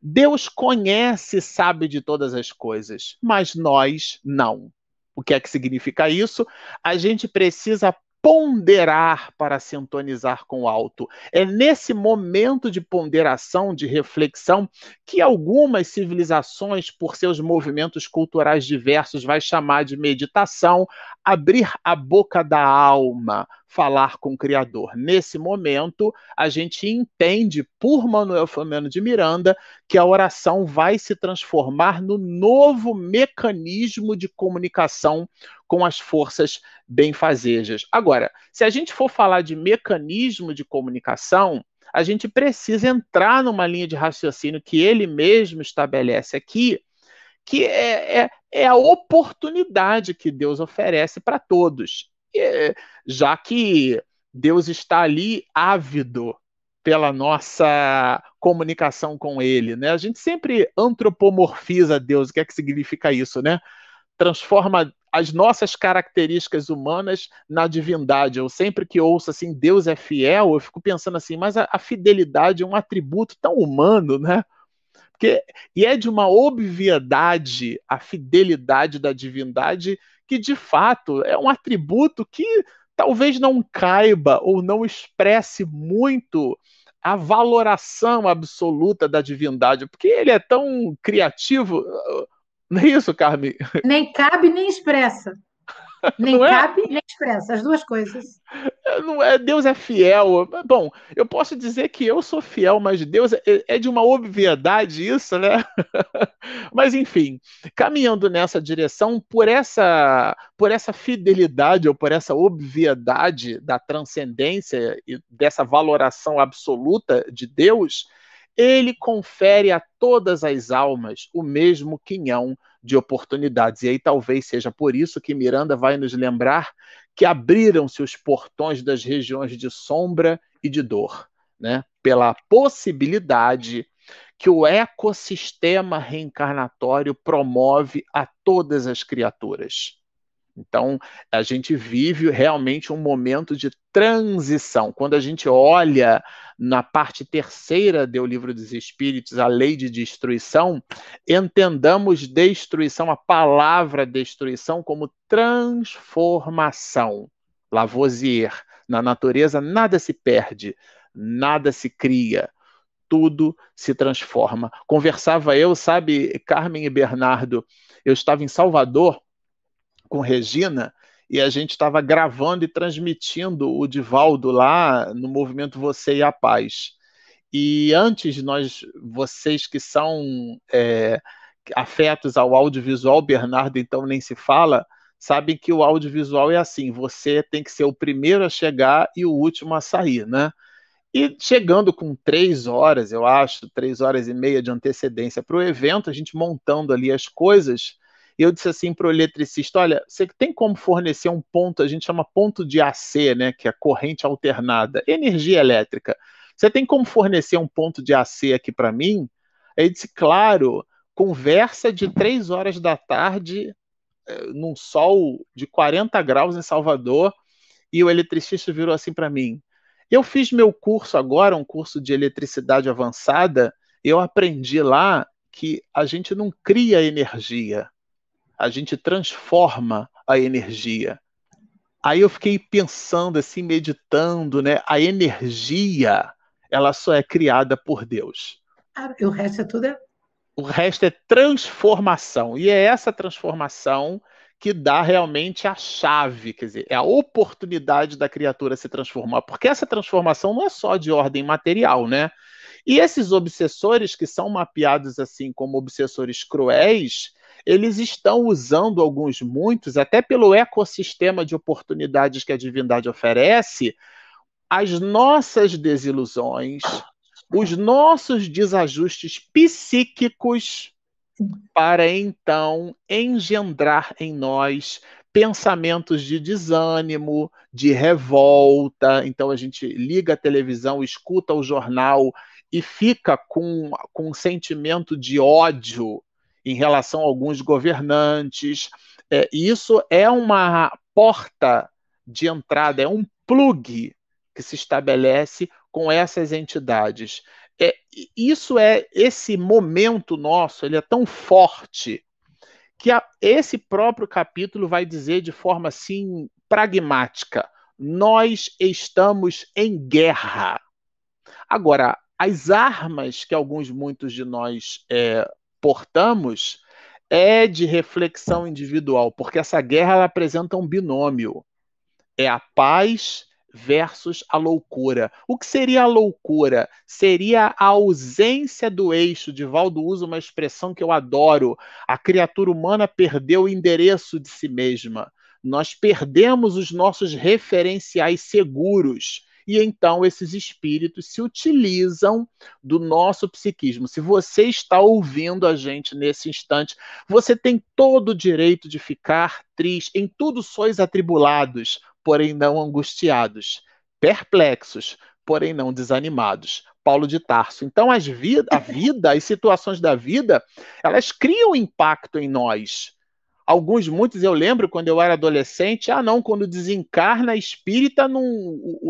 Deus conhece e sabe de todas as coisas, mas nós não. O que é que significa isso? A gente precisa ponderar para sintonizar com o alto. É nesse momento de ponderação, de reflexão, que algumas civilizações, por seus movimentos culturais diversos, vai chamar de meditação, abrir a boca da alma, falar com o Criador. Nesse momento, a gente entende, por Manuel Flamengo de Miranda, que a oração vai se transformar no novo mecanismo de comunicação com as forças benfazejas. Agora, se a gente for falar de mecanismo de comunicação, a gente precisa entrar numa linha de raciocínio que ele mesmo estabelece aqui, que é, é, é a oportunidade que Deus oferece para todos. E, já que Deus está ali ávido pela nossa comunicação com Ele, né? A gente sempre antropomorfiza Deus. O que é que significa isso, né? Transforma as nossas características humanas na divindade. Eu sempre que ouço assim, Deus é fiel, eu fico pensando assim, mas a, a fidelidade é um atributo tão humano, né? Porque, e é de uma obviedade a fidelidade da divindade que, de fato, é um atributo que talvez não caiba ou não expresse muito a valoração absoluta da divindade, porque ele é tão criativo, é isso, Carmen? Nem cabe, nem expressa. Nem é? cabe, nem expressa, as duas coisas. não é, Deus é fiel. Bom, eu posso dizer que eu sou fiel, mas Deus é, é de uma obviedade isso, né? mas enfim, caminhando nessa direção, por essa, por essa fidelidade ou por essa obviedade da transcendência e dessa valoração absoluta de Deus, ele confere a todas as almas o mesmo quinhão de oportunidades. E aí talvez seja por isso que Miranda vai nos lembrar que abriram-se os portões das regiões de sombra e de dor, né? pela possibilidade que o ecossistema reencarnatório promove a todas as criaturas. Então, a gente vive realmente um momento de transição. Quando a gente olha na parte terceira do Livro dos Espíritos, a lei de destruição, entendamos destruição, a palavra destruição, como transformação. Lavoisier. Na natureza, nada se perde, nada se cria, tudo se transforma. Conversava eu, sabe, Carmen e Bernardo, eu estava em Salvador com Regina e a gente estava gravando e transmitindo o Divaldo lá no movimento Você e a Paz. E antes nós, vocês que são é, afetos ao audiovisual, Bernardo então nem se fala, sabem que o audiovisual é assim: você tem que ser o primeiro a chegar e o último a sair, né? E chegando com três horas, eu acho, três horas e meia de antecedência para o evento, a gente montando ali as coisas, eu disse assim para o eletricista: olha, você tem como fornecer um ponto, a gente chama ponto de AC, né, que é corrente alternada, energia elétrica. Você tem como fornecer um ponto de AC aqui para mim? Ele disse: claro, conversa de três horas da tarde, eh, num sol de 40 graus em Salvador, e o eletricista virou assim para mim. Eu fiz meu curso agora, um curso de eletricidade avançada, eu aprendi lá que a gente não cria energia, a gente transforma a energia. Aí eu fiquei pensando assim, meditando, né? A energia, ela só é criada por Deus. Ah, o resto é tudo é... O resto é transformação. E é essa transformação que dá realmente a chave, quer dizer, é a oportunidade da criatura se transformar, porque essa transformação não é só de ordem material, né? E esses obsessores que são mapeados assim como obsessores cruéis, eles estão usando alguns, muitos, até pelo ecossistema de oportunidades que a divindade oferece, as nossas desilusões, os nossos desajustes psíquicos, para então engendrar em nós pensamentos de desânimo, de revolta. Então a gente liga a televisão, escuta o jornal e fica com, com um sentimento de ódio em relação a alguns governantes. É, isso é uma porta de entrada, é um plug que se estabelece com essas entidades. É, isso é esse momento nosso, ele é tão forte que a, esse próprio capítulo vai dizer de forma assim pragmática: nós estamos em guerra. Agora, as armas que alguns, muitos de nós é, portamos é de reflexão individual, porque essa guerra apresenta um binômio. É a paz versus a loucura. O que seria a loucura? Seria a ausência do eixo. Divaldo usa uma expressão que eu adoro. A criatura humana perdeu o endereço de si mesma. Nós perdemos os nossos referenciais seguros e então esses espíritos se utilizam do nosso psiquismo. Se você está ouvindo a gente nesse instante, você tem todo o direito de ficar triste. Em tudo sois atribulados, porém não angustiados, perplexos, porém não desanimados. Paulo de Tarso. Então, as vida, a vida, as situações da vida, elas criam impacto em nós. Alguns, muitos, eu lembro quando eu era adolescente, ah, não, quando desencarna, espírita não,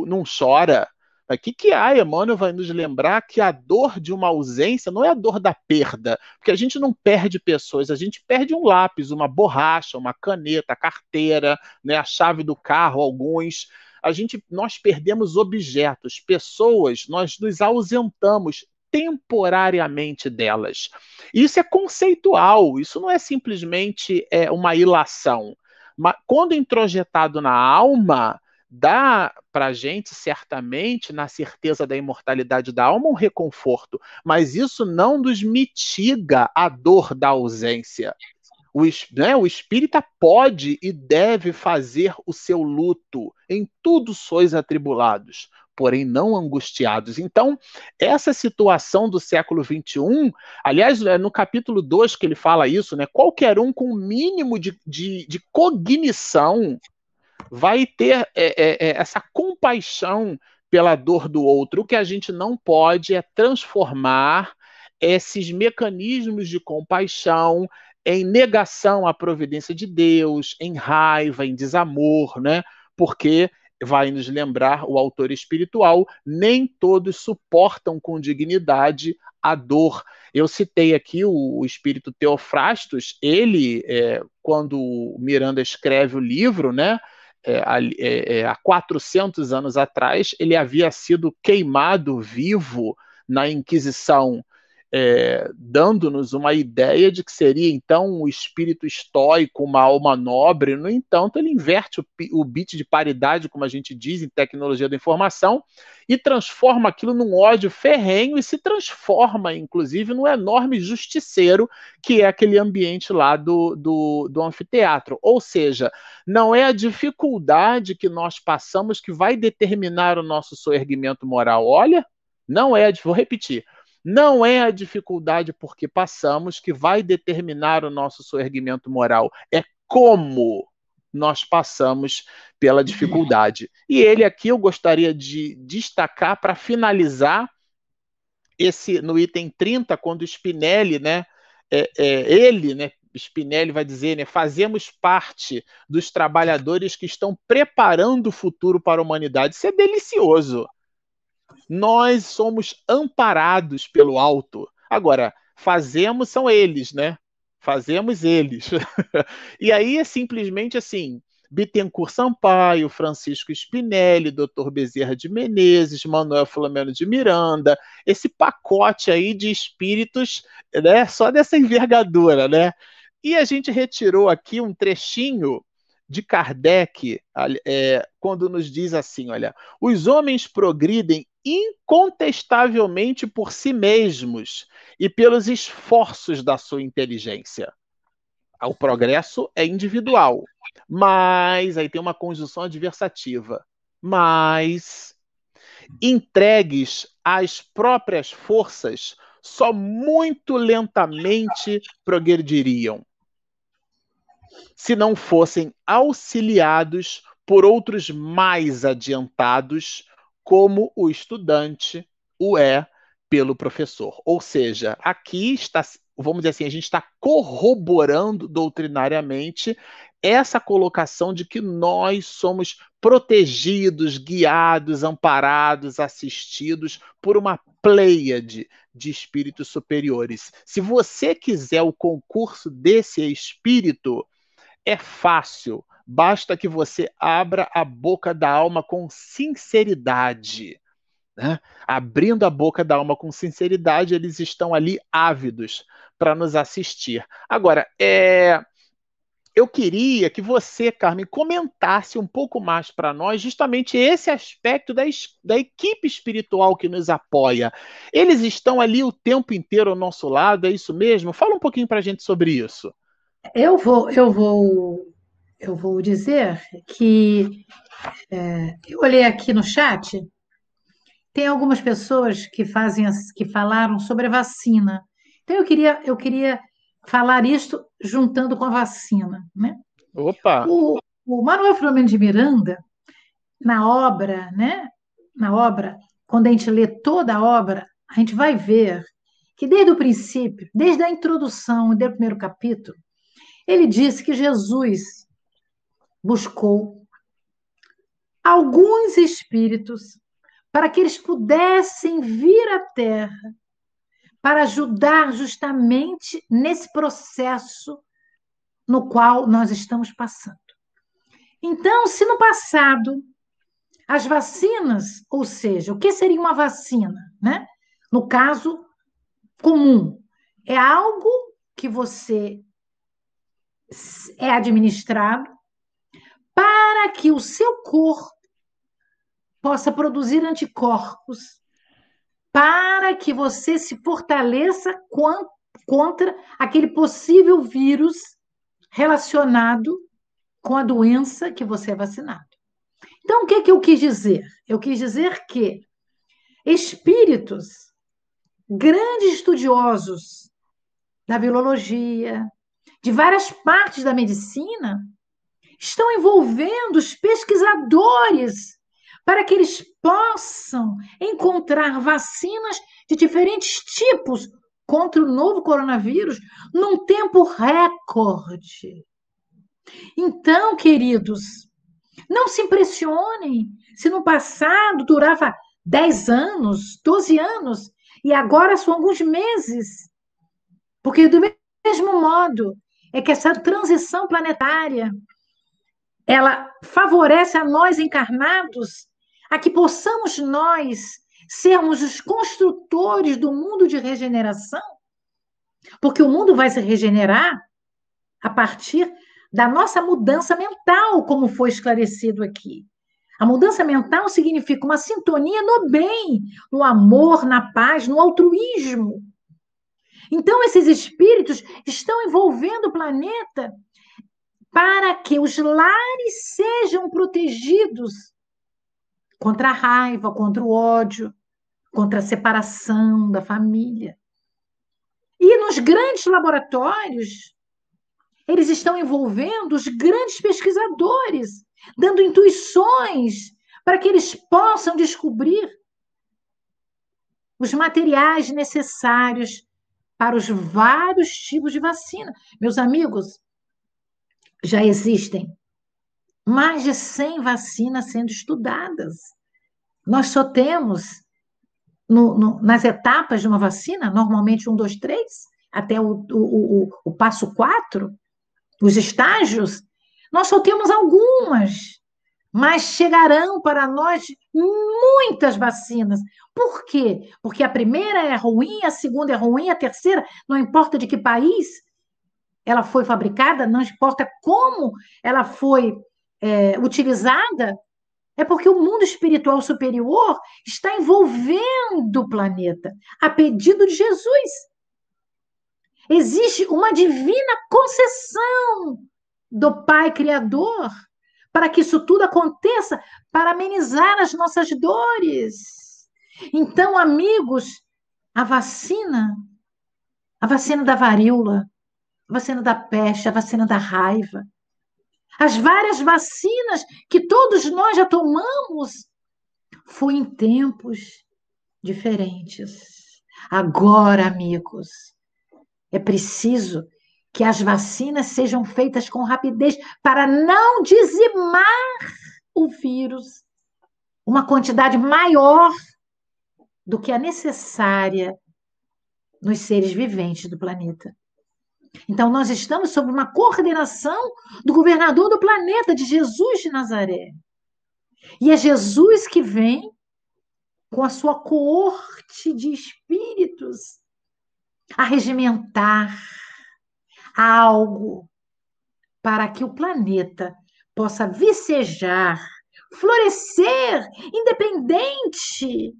não chora. O que, que a Emmanuel vai nos lembrar que a dor de uma ausência não é a dor da perda, porque a gente não perde pessoas, a gente perde um lápis, uma borracha, uma caneta, a carteira, né, a chave do carro, alguns. A gente, nós perdemos objetos, pessoas, nós nos ausentamos temporariamente delas. Isso é conceitual, isso não é simplesmente é, uma ilação. Mas quando introjetado na alma, dá para a gente, certamente, na certeza da imortalidade da alma, um reconforto, mas isso não nos mitiga a dor da ausência. O, né, o espírita pode e deve fazer o seu luto. Em tudo sois atribulados, porém não angustiados. Então, essa situação do século XXI, aliás, é no capítulo 2 que ele fala isso, né? Qualquer um com o mínimo de, de, de cognição vai ter é, é, é, essa compaixão pela dor do outro. O que a gente não pode é transformar esses mecanismos de compaixão em negação à providência de Deus, em raiva, em desamor, né? Porque vai nos lembrar o autor espiritual, nem todos suportam com dignidade a dor. Eu citei aqui o, espírito Teofrastos, ele, é, quando Miranda escreve o livro, né, é, é, é há 400 anos atrás, ele havia sido queimado vivo na Inquisição é, dando-nos uma ideia de que seria então um espírito estoico, uma alma nobre. No entanto, ele inverte o, o bit de paridade, como a gente diz em tecnologia da informação, e transforma aquilo num ódio ferrenho e se transforma, inclusive, num enorme justiceiro que é aquele ambiente lá do, do, do anfiteatro. Ou seja, não é a dificuldade que nós passamos que vai determinar o nosso soerguimento moral. Olha, não é, vou repetir, não é a dificuldade porque passamos que vai determinar o nosso soerguimento moral, é como nós passamos pela dificuldade. E ele aqui eu gostaria de destacar para finalizar esse no item 30, quando Spinelli, né, é, é, ele, né, Spinelli vai dizer, né, fazemos parte dos trabalhadores que estão preparando o futuro para a humanidade. Isso é delicioso nós somos amparados pelo alto. Agora, fazemos são eles, né? Fazemos eles. e aí é simplesmente assim: Bittencourt Sampaio, Francisco Spinelli, Dr. Bezerra de Menezes, Manuel Filomeno de Miranda, esse pacote aí de espíritos, né, só dessa envergadura, né? E a gente retirou aqui um trechinho de Kardec, é, quando nos diz assim: olha, os homens progridem incontestavelmente por si mesmos e pelos esforços da sua inteligência. O progresso é individual, mas aí tem uma conjunção adversativa. Mas entregues às próprias forças, só muito lentamente progrediriam, se não fossem auxiliados por outros mais adiantados como o estudante o é pelo professor. Ou seja, aqui está, vamos dizer assim, a gente está corroborando doutrinariamente essa colocação de que nós somos protegidos, guiados, amparados, assistidos por uma pleiade de espíritos superiores. Se você quiser o concurso desse espírito, é fácil basta que você abra a boca da alma com sinceridade. Né? Abrindo a boca da alma com sinceridade, eles estão ali ávidos para nos assistir. Agora, é, eu queria que você, Carmen, comentasse um pouco mais para nós justamente esse aspecto da, da, equipe espiritual que nos apoia. Eles estão ali o tempo inteiro ao nosso lado, é isso mesmo? Fala um pouquinho para a gente sobre isso. Eu vou, eu vou eu vou dizer que é, eu olhei aqui no chat, tem algumas pessoas que fazem que falaram sobre a vacina. Então eu queria eu queria falar isto juntando com a vacina, né? Opa. O, o Manuel Filomeno de Miranda na obra, né? Na obra, quando a gente lê toda a obra, a gente vai ver que desde o princípio, desde a introdução, desde o primeiro capítulo, ele disse que Jesus buscou alguns espíritos para que eles pudessem vir à Terra para ajudar justamente nesse processo no qual nós estamos passando. Então, se no passado as vacinas, ou seja, o que seria uma vacina, né? No caso comum, é algo que você é administrado para que o seu corpo possa produzir anticorpos para que você se fortaleça contra aquele possível vírus relacionado com a doença que você é vacinado. Então, o que, que eu quis dizer? Eu quis dizer que espíritos, grandes estudiosos da biologia, de várias partes da medicina, estão envolvendo os pesquisadores para que eles possam encontrar vacinas de diferentes tipos contra o novo coronavírus num tempo recorde. Então, queridos, não se impressionem se no passado durava 10 anos, 12 anos, e agora são alguns meses. Porque, do mesmo modo, é que essa transição planetária ela favorece a nós encarnados a que possamos nós sermos os construtores do mundo de regeneração, porque o mundo vai se regenerar a partir da nossa mudança mental, como foi esclarecido aqui. A mudança mental significa uma sintonia no bem, no amor, na paz, no altruísmo. Então, esses espíritos estão envolvendo o planeta para que os lares sejam protegidos contra a raiva, contra o ódio, contra a separação da família. E nos grandes laboratórios, eles estão envolvendo os grandes pesquisadores, dando intuições para que eles possam descobrir os materiais necessários para os vários tipos de vacina. Meus amigos, já existem mais de 100 vacinas sendo estudadas. Nós só temos, no, no, nas etapas de uma vacina, normalmente um, dois, três, até o, o, o, o passo quatro, os estágios, nós só temos algumas, mas chegarão para nós muitas vacinas. Por quê? Porque a primeira é ruim, a segunda é ruim, a terceira, não importa de que país ela foi fabricada, não importa como ela foi é, utilizada, é porque o mundo espiritual superior está envolvendo o planeta, a pedido de Jesus. Existe uma divina concessão do Pai Criador para que isso tudo aconteça, para amenizar as nossas dores. Então, amigos, a vacina, a vacina da varíola, vacina da peste, a vacina da raiva, as várias vacinas que todos nós já tomamos, foi em tempos diferentes. Agora, amigos, é preciso que as vacinas sejam feitas com rapidez para não dizimar o vírus, uma quantidade maior do que a necessária nos seres viventes do planeta. Então, nós estamos sob uma coordenação do governador do planeta, de Jesus de Nazaré. E é Jesus que vem com a sua coorte de espíritos a regimentar algo para que o planeta possa vicejar, florescer, independente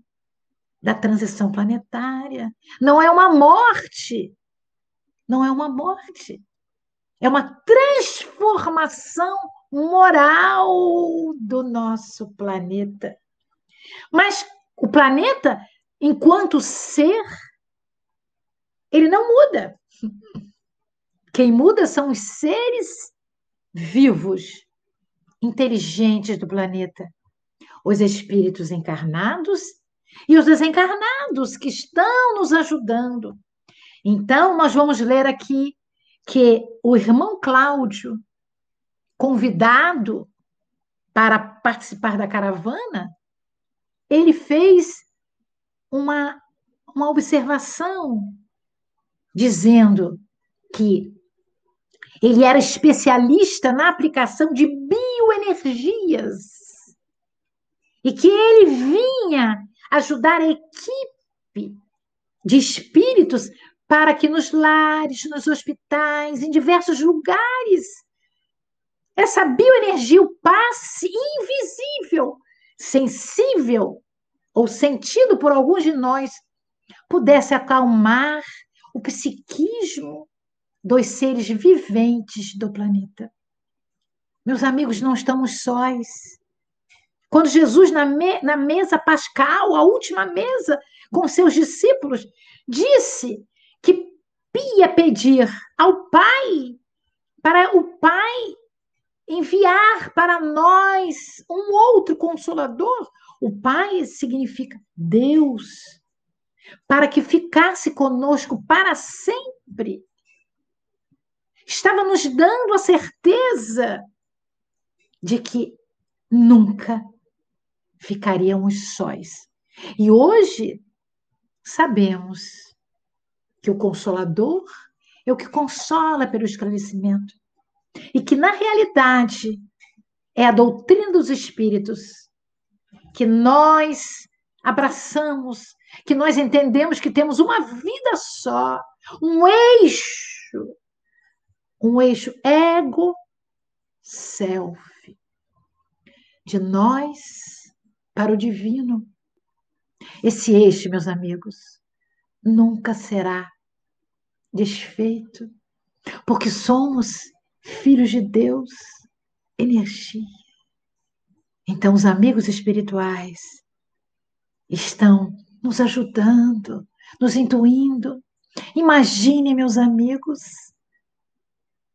da transição planetária. Não é uma morte, não é uma morte. É uma transformação moral do nosso planeta. Mas o planeta, enquanto ser, ele não muda. Quem muda são os seres vivos, inteligentes do planeta, os espíritos encarnados e os desencarnados que estão nos ajudando então, nós vamos ler aqui que o irmão Cláudio, convidado para participar da caravana, ele fez uma, uma observação dizendo que ele era especialista na aplicação de bioenergias e que ele vinha ajudar a equipe de espíritos para que nos lares, nos hospitais, em diversos lugares, essa bioenergia, o passe invisível, sensível ou sentido por alguns de nós pudesse acalmar o psiquismo dos seres viventes do planeta. Meus amigos, não estamos sós. Quando Jesus, na, me, na mesa pascal, a última mesa com seus discípulos, disse que ia pedir ao Pai, para o Pai enviar para nós um outro consolador. O Pai significa Deus, para que ficasse conosco para sempre. Estava nos dando a certeza de que nunca ficaríamos sós. E hoje sabemos que o Consolador é o que consola pelo esclarecimento e que, na realidade, é a doutrina dos Espíritos que nós abraçamos, que nós entendemos que temos uma vida só, um eixo, um eixo ego-self de nós para o divino. Esse eixo, meus amigos, nunca será desfeito, porque somos filhos de Deus, energia. Então, os amigos espirituais estão nos ajudando, nos intuindo. Imagine, meus amigos,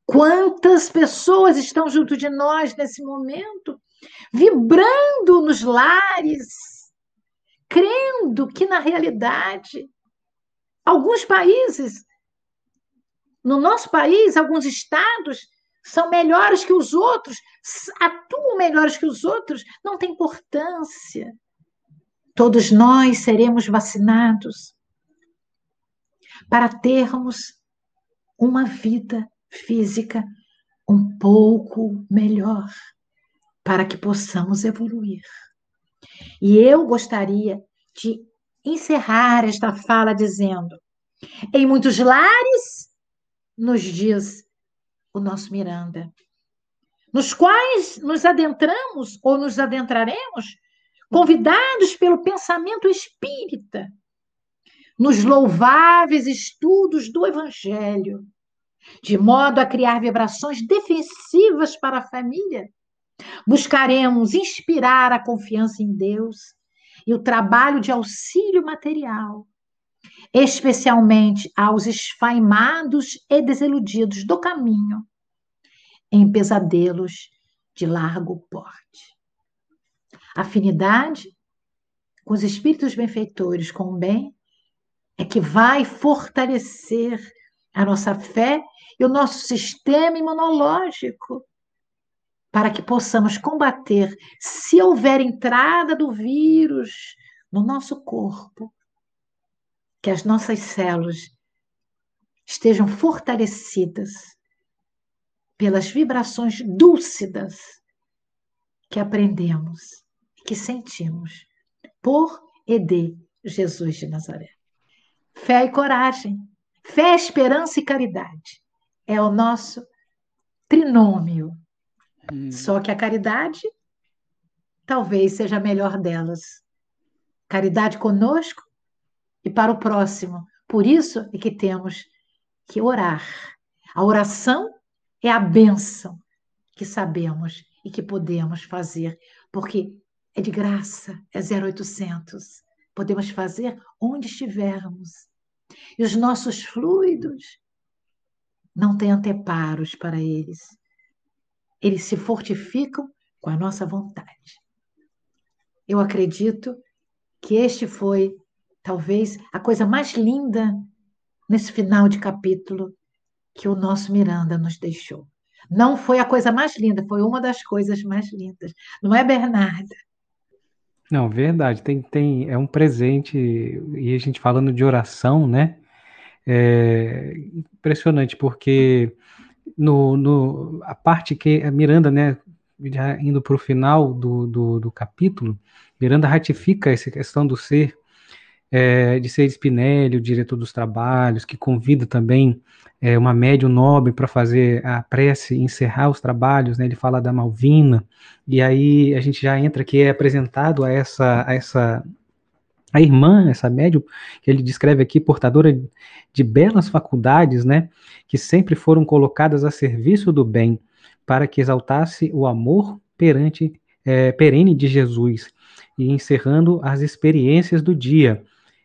quantas pessoas estão junto de nós nesse momento vibrando nos lares, crendo que, na realidade, alguns países, no nosso país, alguns estados são melhores que os outros, atuam melhores que os outros, não tem importância. Todos nós seremos vacinados para termos uma vida física um pouco melhor para que possamos evoluir. E eu gostaria de encerrar esta fala dizendo: em muitos lares, nos diz o nosso Miranda, nos quais nos adentramos ou nos adentraremos, convidados pelo pensamento espírita, nos louváveis estudos do Evangelho, de modo a criar vibrações defensivas para a família Buscaremos inspirar a confiança em Deus e o trabalho de auxílio material, especialmente aos esfaimados e desiludidos do caminho, em pesadelos de largo porte. Afinidade com os espíritos benfeitores com o bem é que vai fortalecer a nossa fé e o nosso sistema imunológico para que possamos combater, se houver entrada do vírus no nosso corpo, que as nossas células estejam fortalecidas pelas vibrações dúlcidas que aprendemos, que sentimos por e de Jesus de Nazaré. Fé e coragem, fé, esperança e caridade é o nosso trinômio Hum. Só que a caridade talvez seja a melhor delas. Caridade conosco e para o próximo. Por isso é que temos que orar. A oração é a bênção que sabemos e que podemos fazer, porque é de graça, é 0800. Podemos fazer onde estivermos. E os nossos fluidos não têm anteparos para eles eles se fortificam com a nossa vontade. Eu acredito que este foi, talvez, a coisa mais linda nesse final de capítulo que o nosso Miranda nos deixou. Não foi a coisa mais linda, foi uma das coisas mais lindas. Não é, Bernarda? Não, verdade. Tem, tem, é um presente, e a gente falando de oração, né? É impressionante, porque no, no, a parte que a Miranda, né, já indo para o final do, do, do, capítulo, Miranda ratifica essa questão do ser é, de ser Spinelli, o diretor dos trabalhos, que convida também é, uma médium nobre para fazer a prece, encerrar os trabalhos, né? Ele fala da Malvina, e aí a gente já entra que é apresentado a essa, a essa a irmã, essa médium, que ele descreve aqui, portadora de belas faculdades, né, que sempre foram colocadas a serviço do bem, para que exaltasse o amor perante, é, perene de Jesus, e encerrando as experiências do dia,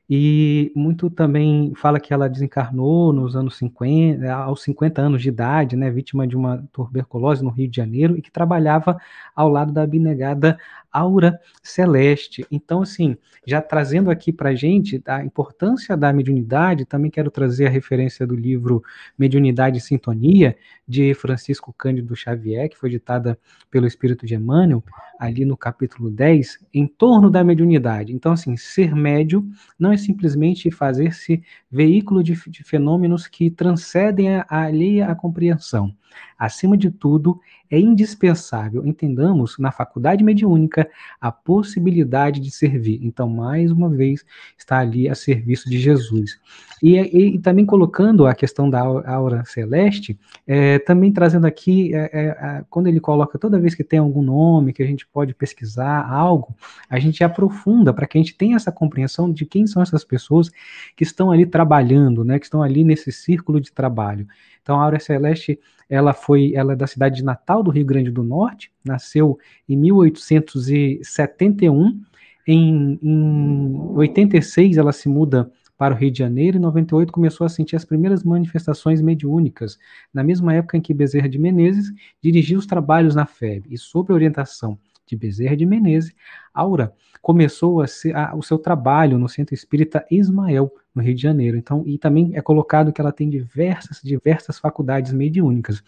e muito também fala que ela desencarnou nos anos 50, aos 50 anos de idade, né, vítima de uma tuberculose no Rio de Janeiro e que trabalhava ao lado da abnegada Aura Celeste. Então, assim, já trazendo aqui para a gente a importância da mediunidade, também quero trazer a referência do livro Mediunidade e Sintonia, de Francisco Cândido Xavier, que foi ditada pelo Espírito de Emmanuel, ali no capítulo 10, em torno da mediunidade. Então, assim, ser médio não é simplesmente fazer-se veículo de, de, fenômenos que transcendem a, a alheia à compreensão. Acima de tudo, é indispensável entendamos na faculdade mediúnica a possibilidade de servir. Então, mais uma vez, está ali a serviço de Jesus. E, e, e também colocando a questão da aura celeste, é, também trazendo aqui, é, é, quando ele coloca toda vez que tem algum nome que a gente pode pesquisar algo, a gente aprofunda para que a gente tenha essa compreensão de quem são essas pessoas que estão ali trabalhando, né, que estão ali nesse círculo de trabalho. Então, a Aura Celeste, ela foi, ela é da cidade de Natal, do Rio Grande do Norte, nasceu em 1871. Em, em 86, ela se muda para o Rio de Janeiro, em 98 começou a sentir as primeiras manifestações mediúnicas, na mesma época em que Bezerra de Menezes dirigiu os trabalhos na FEB, e sob orientação de Bezerra de Menezes, Aura começou a ser, a, o seu trabalho no Centro Espírita Ismael, no Rio de Janeiro. Então, e também é colocado que ela tem diversas, diversas faculdades mediúnicas.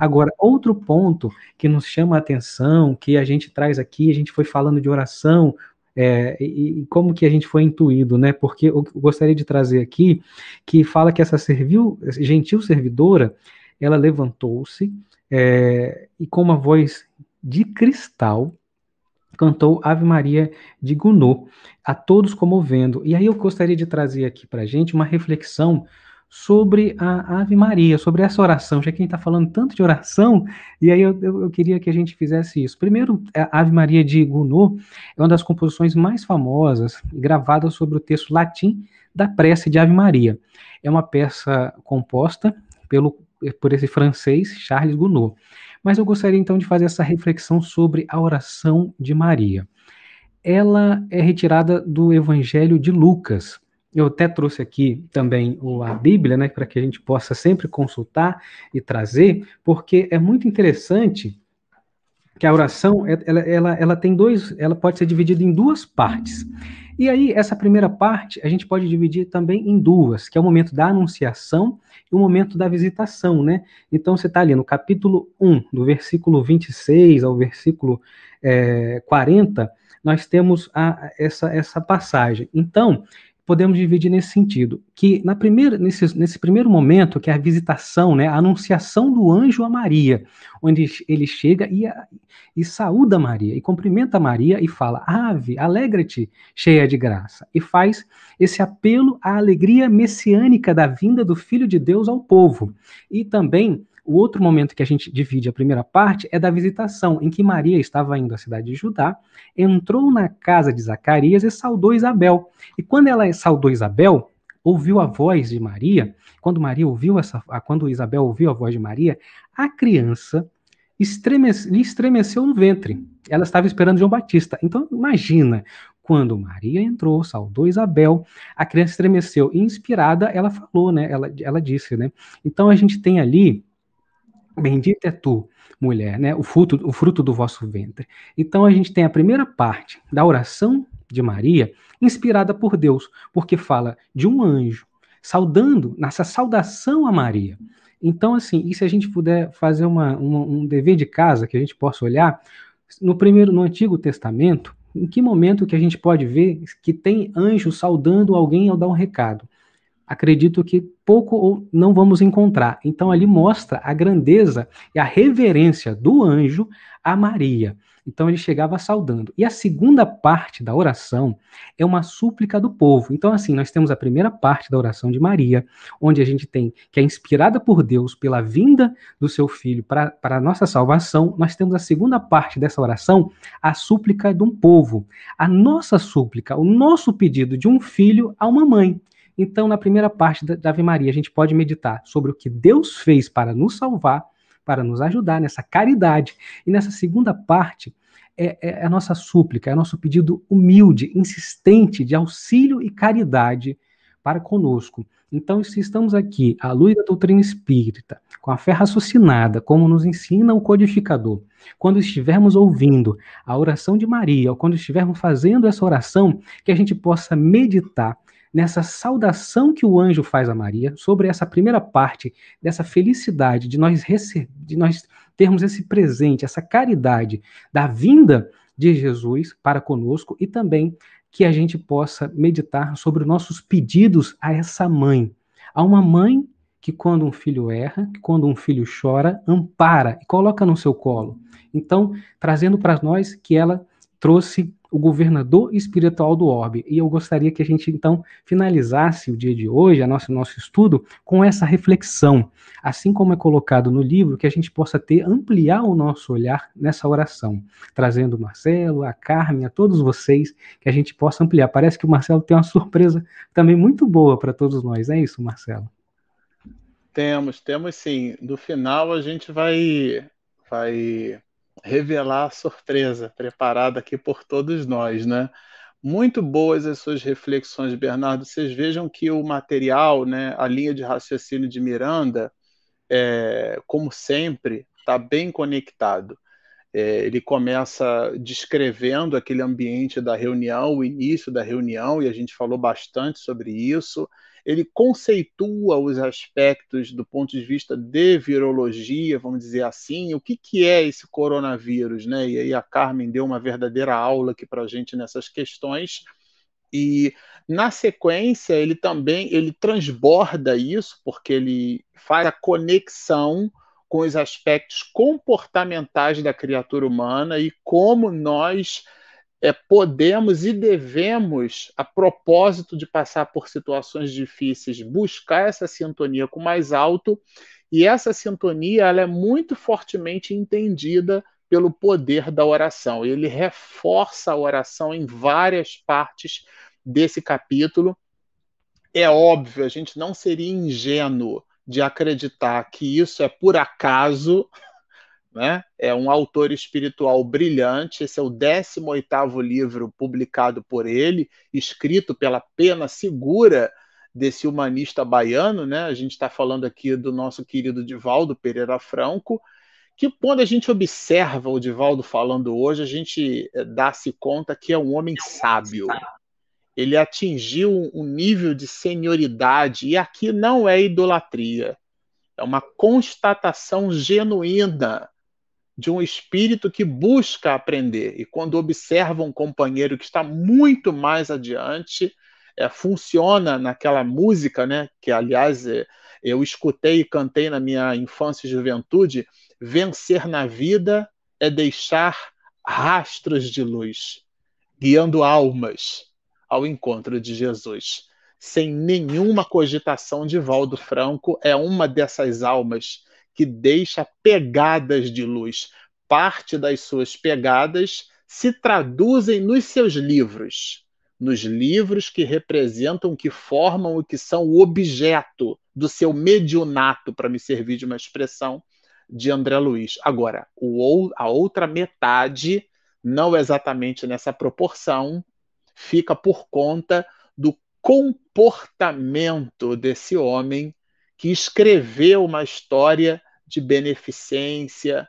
Agora, outro ponto que nos chama a atenção, que a gente traz aqui, a gente foi falando de oração, é, e, e, como que a gente foi intuído, né? Porque eu gostaria de trazer aqui que fala que essa servil, gentil servidora, ela levantou-se é, e com uma voz de cristal cantou Ave Maria de Gounod, a todos comovendo. E aí eu gostaria de trazer aqui para gente uma reflexão sobre a Ave Maria, sobre essa oração, já que a gente está falando tanto de oração, e aí eu, eu, eu, queria que a gente fizesse isso. Primeiro, a Ave Maria de Gounod é uma das composições mais famosas, gravadas sobre o texto latim da prece de Ave Maria. É uma peça composta pelo, por esse francês, Charles Gounod. Mas eu gostaria então de fazer essa reflexão sobre a oração de Maria. Ela é retirada do Evangelho de Lucas. Eu até trouxe aqui também a Bíblia, né, para que a gente possa sempre consultar e trazer, porque é muito interessante que a oração ela, ela, ela tem dois, ela pode ser dividida em duas partes. E aí, essa primeira parte a gente pode dividir também em duas, que é o momento da anunciação e o momento da visitação, né? Então, você está ali no capítulo 1, do versículo 26 ao versículo é, 40, nós temos a, essa, essa passagem. Então, podemos dividir nesse sentido, que na primeira, nesse, nesse primeiro momento, que é a visitação, né, a anunciação do anjo a Maria, onde ele chega e, e saúda Maria, e cumprimenta Maria e fala, ave, alegra-te, cheia de graça, e faz esse apelo à alegria messiânica da vinda do Filho de Deus ao povo, e também o outro momento que a gente divide a primeira parte é da visitação, em que Maria estava indo à cidade de Judá, entrou na casa de Zacarias e saudou Isabel. E quando ela saudou Isabel, ouviu a voz de Maria, quando Maria ouviu essa, quando Isabel ouviu a voz de Maria, a criança estremece, lhe estremeceu no ventre. Ela estava esperando João Batista. Então, imagina, quando Maria entrou, saudou Isabel, a criança estremeceu. Inspirada, ela falou, né? Ela, ela disse, né? Então a gente tem ali Bendita é tu, mulher, né? O fruto, o fruto do vosso ventre. Então a gente tem a primeira parte da oração de Maria, inspirada por Deus, porque fala de um anjo saudando, nessa saudação a Maria. Então, assim, e se a gente puder fazer uma, uma, um dever de casa que a gente possa olhar, no primeiro, no Antigo Testamento, em que momento que a gente pode ver que tem anjo saudando alguém ao dar um recado? Acredito que pouco ou não vamos encontrar. Então ali mostra a grandeza e a reverência do anjo a Maria. Então ele chegava saudando. E a segunda parte da oração é uma súplica do povo. Então, assim, nós temos a primeira parte da oração de Maria, onde a gente tem que é inspirada por Deus pela vinda do seu filho para a nossa salvação. Nós temos a segunda parte dessa oração, a súplica de um povo. A nossa súplica, o nosso pedido de um filho a uma mãe. Então, na primeira parte da Ave Maria, a gente pode meditar sobre o que Deus fez para nos salvar para nos ajudar nessa caridade. E nessa segunda parte, é, é, a nossa súplica, é nosso pedido humilde, insistente de auxílio e caridade para conosco. Então, se estamos aqui à luz da doutrina espírita, com a fé raciocinada, como nos ensina o codificador, quando estivermos ouvindo a oração de Maria, ou quando estivermos fazendo essa oração, que a gente possa meditar nessa saudação que o anjo faz a Maria, sobre essa primeira parte dessa felicidade de nós de nós termos esse presente, essa caridade da vinda de Jesus para conosco e também que a gente possa meditar sobre os nossos pedidos a essa mãe, a uma mãe que quando um filho erra, que quando um filho chora, ampara e coloca no seu colo. Então, trazendo para nós que ela trouxe o governador espiritual do orbe. E eu gostaria que a gente então finalizasse o dia de hoje, a nosso nosso estudo, com essa reflexão, assim como é colocado no livro, que a gente possa ter ampliar o nosso olhar nessa oração, trazendo o Marcelo, a Carmen, a todos vocês, que a gente possa ampliar. Parece que o Marcelo tem uma surpresa também muito boa para todos nós. É isso, Marcelo? Temos, temos sim. No final a gente vai vai revelar a surpresa preparada aqui por todos nós, né? Muito boas as suas reflexões, Bernardo. Vocês vejam que o material, né, a linha de raciocínio de Miranda, é, como sempre, está bem conectado. É, ele começa descrevendo aquele ambiente da reunião, o início da reunião, e a gente falou bastante sobre isso ele conceitua os aspectos do ponto de vista de virologia, vamos dizer assim, o que, que é esse coronavírus, né? E aí a Carmen deu uma verdadeira aula aqui para a gente nessas questões. E na sequência ele também ele transborda isso porque ele faz a conexão com os aspectos comportamentais da criatura humana e como nós é, podemos e devemos, a propósito de passar por situações difíceis, buscar essa sintonia com mais alto, e essa sintonia ela é muito fortemente entendida pelo poder da oração. Ele reforça a oração em várias partes desse capítulo. É óbvio, a gente não seria ingênuo de acreditar que isso é por acaso, né? É um autor espiritual brilhante. Esse é o 18º livro publicado por ele, escrito pela pena segura desse humanista baiano, né? A gente está falando aqui do nosso querido Divaldo Pereira Franco, que quando a gente observa o Divaldo falando hoje, a gente eh, dá-se conta que é um homem sábio. Ele atingiu um nível de senioridade, e aqui não é idolatria, é uma constatação genuína de um espírito que busca aprender. E quando observa um companheiro que está muito mais adiante, é, funciona naquela música, né, que aliás é, eu escutei e cantei na minha infância e juventude: vencer na vida é deixar rastros de luz, guiando almas ao encontro de Jesus. Sem nenhuma cogitação de Valdo Franco, é uma dessas almas que deixa pegadas de luz. Parte das suas pegadas se traduzem nos seus livros, nos livros que representam, que formam e que são o objeto do seu mediunato, para me servir de uma expressão de André Luiz. Agora, o, a outra metade, não exatamente nessa proporção, fica por conta do comportamento desse homem que escreveu uma história de beneficência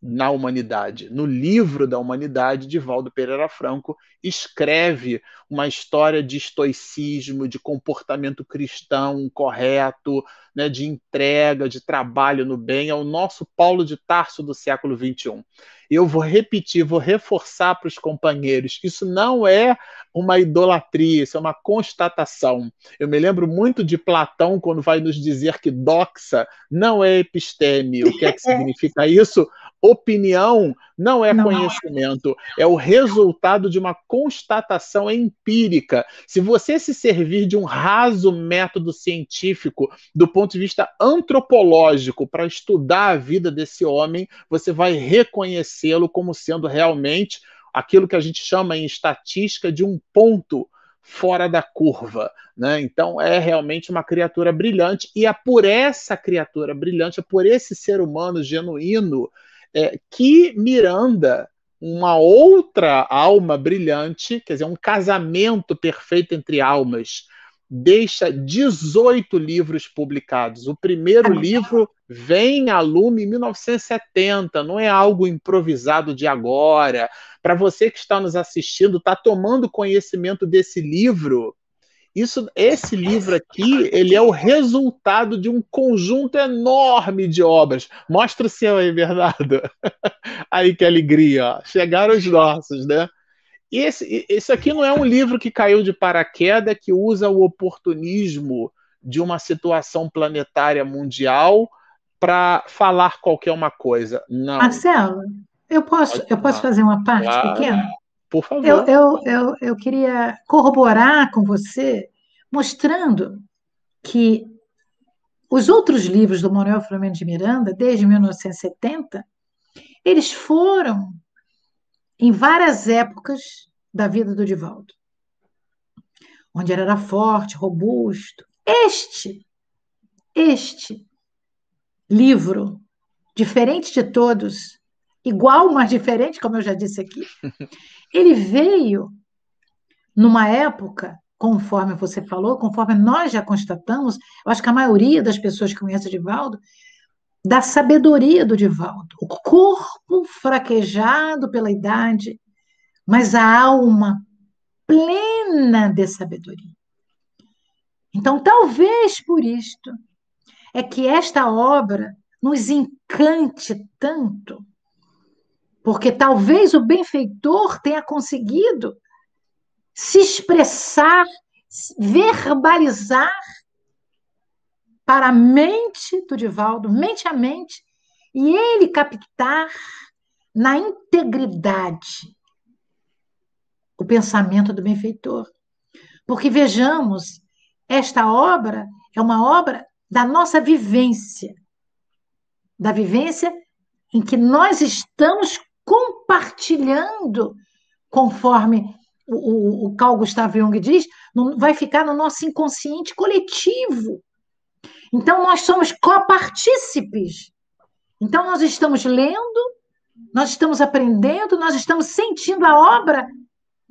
na humanidade. No livro da humanidade, Divaldo Pereira Franco escreve uma história de estoicismo, de comportamento cristão correto, né, de entrega, de trabalho no bem. É o nosso Paulo de Tarso do século XXI. Eu vou repetir, vou reforçar para os companheiros: isso não é uma idolatria, isso é uma constatação. Eu me lembro muito de Platão quando vai nos dizer que doxa não é episteme. O que é que significa isso? Opinião não é não. conhecimento, é o resultado de uma constatação empírica. Se você se servir de um raso método científico do ponto de vista antropológico para estudar a vida desse homem, você vai reconhecê-lo como sendo realmente aquilo que a gente chama em estatística de um ponto fora da curva. Né? Então é realmente uma criatura brilhante, e é por essa criatura brilhante, é por esse ser humano genuíno é, que Miranda, uma outra alma brilhante, quer dizer, um casamento perfeito entre almas, deixa 18 livros publicados. O primeiro livro vem a lume em 1970, não é algo improvisado de agora. Para você que está nos assistindo, está tomando conhecimento desse livro, isso, esse livro aqui, ele é o resultado de um conjunto enorme de obras. Mostra o seu aí, Bernardo. aí que alegria, ó. chegaram os nossos, né? E esse, esse aqui não é um livro que caiu de paraquedas, que usa o oportunismo de uma situação planetária mundial para falar qualquer uma coisa. Não. Marcelo, eu posso, eu posso fazer uma parte claro. pequena? Por favor. Eu, eu, eu, eu queria corroborar com você, mostrando que os outros livros do Manuel Flamengo de Miranda, desde 1970, eles foram em várias épocas da vida do Divaldo, onde ele era forte, robusto. Este, este livro, diferente de todos, igual, mas diferente, como eu já disse aqui, ele veio numa época, conforme você falou, conforme nós já constatamos, eu acho que a maioria das pessoas que conhecem o Divaldo, da sabedoria do Divaldo. O corpo fraquejado pela idade, mas a alma plena de sabedoria. Então, talvez por isto é que esta obra nos encante tanto, porque talvez o benfeitor tenha conseguido se expressar, verbalizar para a mente do Divaldo, mente a mente, e ele captar na integridade o pensamento do benfeitor. Porque vejamos, esta obra é uma obra da nossa vivência, da vivência em que nós estamos compartilhando, conforme o, o, Carl Gustav Jung diz, vai ficar no nosso inconsciente coletivo. Então, nós somos copartícipes. Então, nós estamos lendo, nós estamos aprendendo, nós estamos sentindo a obra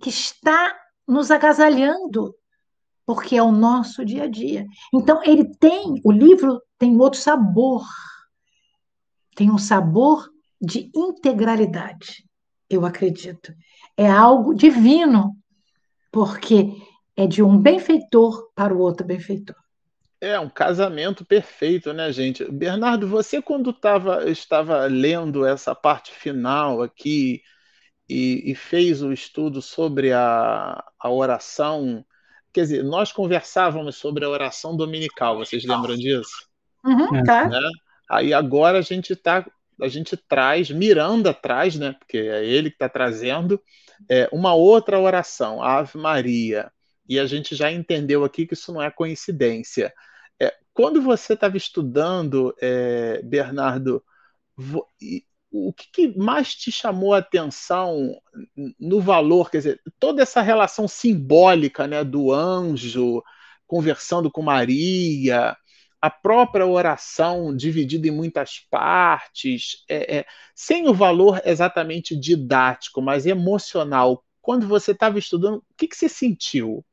que está nos agasalhando, porque é o nosso dia a dia. Então, ele tem, o livro tem outro sabor. Tem um sabor de integralidade, eu acredito. É algo divino, porque é de um benfeitor para o outro benfeitor. É um casamento perfeito, né, gente? Bernardo, você quando tava, estava lendo essa parte final aqui e, e fez o estudo sobre a, a oração, quer dizer, nós conversávamos sobre a oração dominical, vocês lembram disso? Uhum, tá. Né? Aí agora a gente tá, a gente traz, Miranda traz, né? Porque é ele que está trazendo é, uma outra oração, Ave Maria. E a gente já entendeu aqui que isso não é coincidência. É, quando você estava estudando, é, Bernardo, o que, que, mais te chamou a atenção no valor, quer dizer, toda essa relação simbólica né, do anjo conversando com Maria, a própria oração dividida em muitas partes, é, é, sem o valor exatamente didático, mas emocional. Quando você estava estudando, o que, que você sentiu?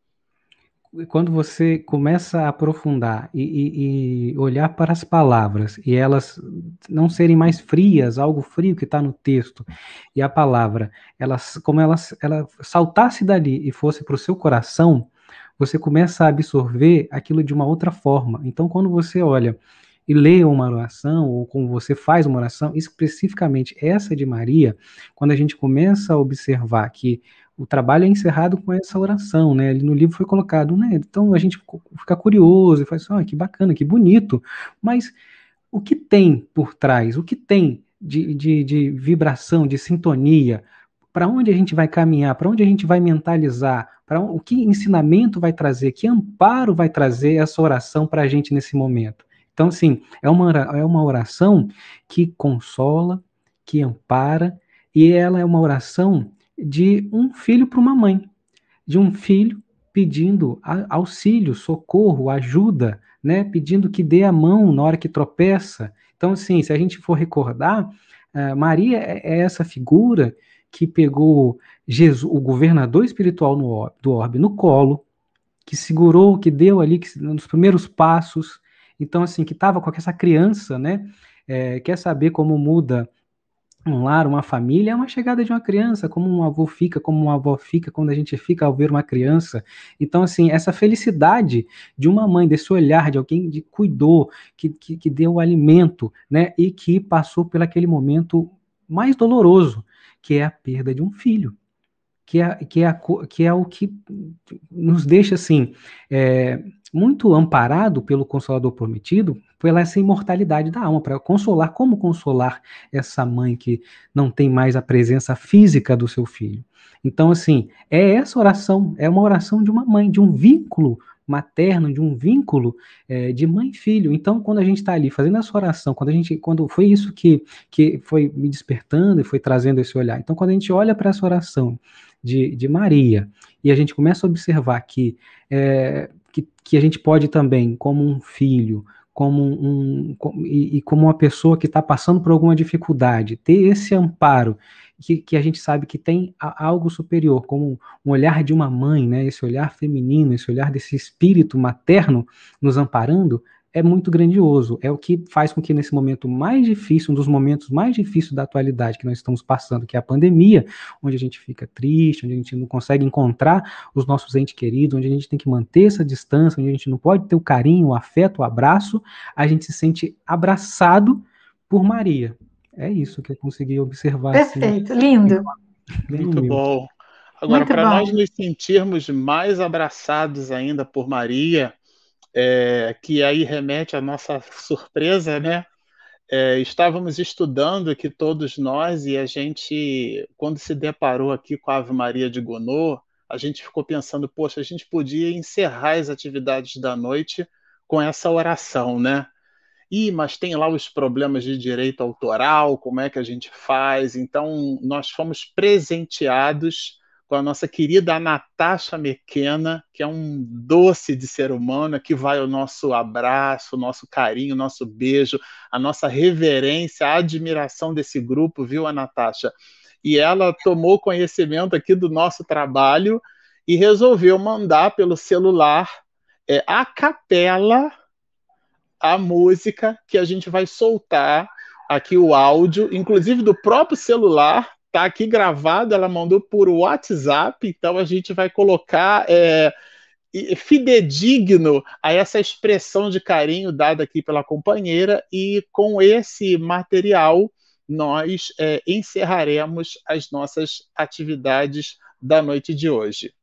quando você começa a aprofundar e, e, e, olhar para as palavras e elas não serem mais frias, algo frio que está no texto, e a palavra, elas, como elas, ela saltasse dali e fosse para o seu coração, você começa a absorver aquilo de uma outra forma. Então, quando você olha e lê uma oração, ou como você faz uma oração, especificamente essa de Maria, quando a gente começa a observar que o trabalho é encerrado com essa oração, né? No livro foi colocado, né? Então a gente fica curioso e faz assim, oh, que bacana, que bonito. Mas o que tem por trás? O que tem de, de, de vibração, de sintonia, para onde a gente vai caminhar, para onde a gente vai mentalizar, para o que ensinamento vai trazer, que amparo vai trazer essa oração para a gente nesse momento. Então, assim, é uma, é uma oração que consola, que ampara, e ela é uma oração de um filho para uma mãe, de um filho pedindo auxílio, socorro, ajuda, né? Pedindo que dê a mão na hora que tropeça. Então, assim, se a gente for recordar, uh, Maria é, é essa figura que pegou Jesus, o governador espiritual no, do orbe no colo, que segurou, que deu ali que, nos primeiros passos. Então, assim, que estava com essa criança, né? É, quer saber como muda um lar, uma família, é uma chegada de uma criança, como um avô fica, como uma avó fica quando a gente fica ao ver uma criança. Então, assim, essa felicidade de uma mãe, desse olhar de alguém que cuidou, que, que, que deu o alimento, né, e que passou por aquele momento mais doloroso, que é a perda de um filho. Que é, que é, a, que é o que nos deixa, assim, é, muito amparado pelo Consolador Prometido, pela essa imortalidade da alma, para consolar, como consolar essa mãe que não tem mais a presença física do seu filho. Então, assim, é essa oração, é uma oração de uma mãe, de um vínculo materno, de um vínculo é, de mãe e filho. Então, quando a gente está ali fazendo essa oração, quando a gente, quando foi isso que, que foi me despertando e foi trazendo esse olhar. Então, quando a gente olha para essa oração de, de Maria e a gente começa a observar que é, que, que a gente pode também, como um filho, como um, e, e como uma pessoa que está passando por alguma dificuldade, ter esse amparo que, que, a gente sabe que tem algo superior, como um olhar de uma mãe, né, esse olhar feminino, esse olhar desse espírito materno nos amparando, é muito grandioso. É o que faz com que nesse momento mais difícil, um dos momentos mais difíceis da atualidade que nós estamos passando, que é a pandemia, onde a gente fica triste, onde a gente não consegue encontrar os nossos entes queridos, onde a gente tem que manter essa distância, onde a gente não pode ter o carinho, o afeto, o abraço, a gente se sente abraçado por Maria. É isso que eu consegui observar. Assim. Perfeito, assim. lindo. Muito bom. Agora, para nós nos sentirmos mais abraçados ainda por Maria, é, que aí remete à nossa surpresa, né? É, estávamos estudando aqui todos nós e a gente, quando se deparou aqui com a Ave Maria de Gounod, a gente ficou pensando, poxa, a gente podia encerrar as atividades da noite com essa oração, né? Ih, mas tem lá os problemas de direito autoral, como é que a gente faz? Então, nós fomos presenteados com a nossa querida Natasha Mequena, que é um doce de ser humano, que vai o nosso abraço, o nosso carinho, o nosso beijo, a nossa reverência, a admiração desse grupo, viu, a Natasha? E ela tomou conhecimento aqui do nosso trabalho e resolveu mandar pelo celular é, a capela a música que a gente vai soltar aqui o áudio, inclusive do próprio celular, Tá aqui gravado, ela mandou por WhatsApp, então a gente vai colocar é, fidedigno a essa expressão de carinho dada aqui pela companheira, e com esse material nós é, encerraremos as nossas atividades da noite de hoje.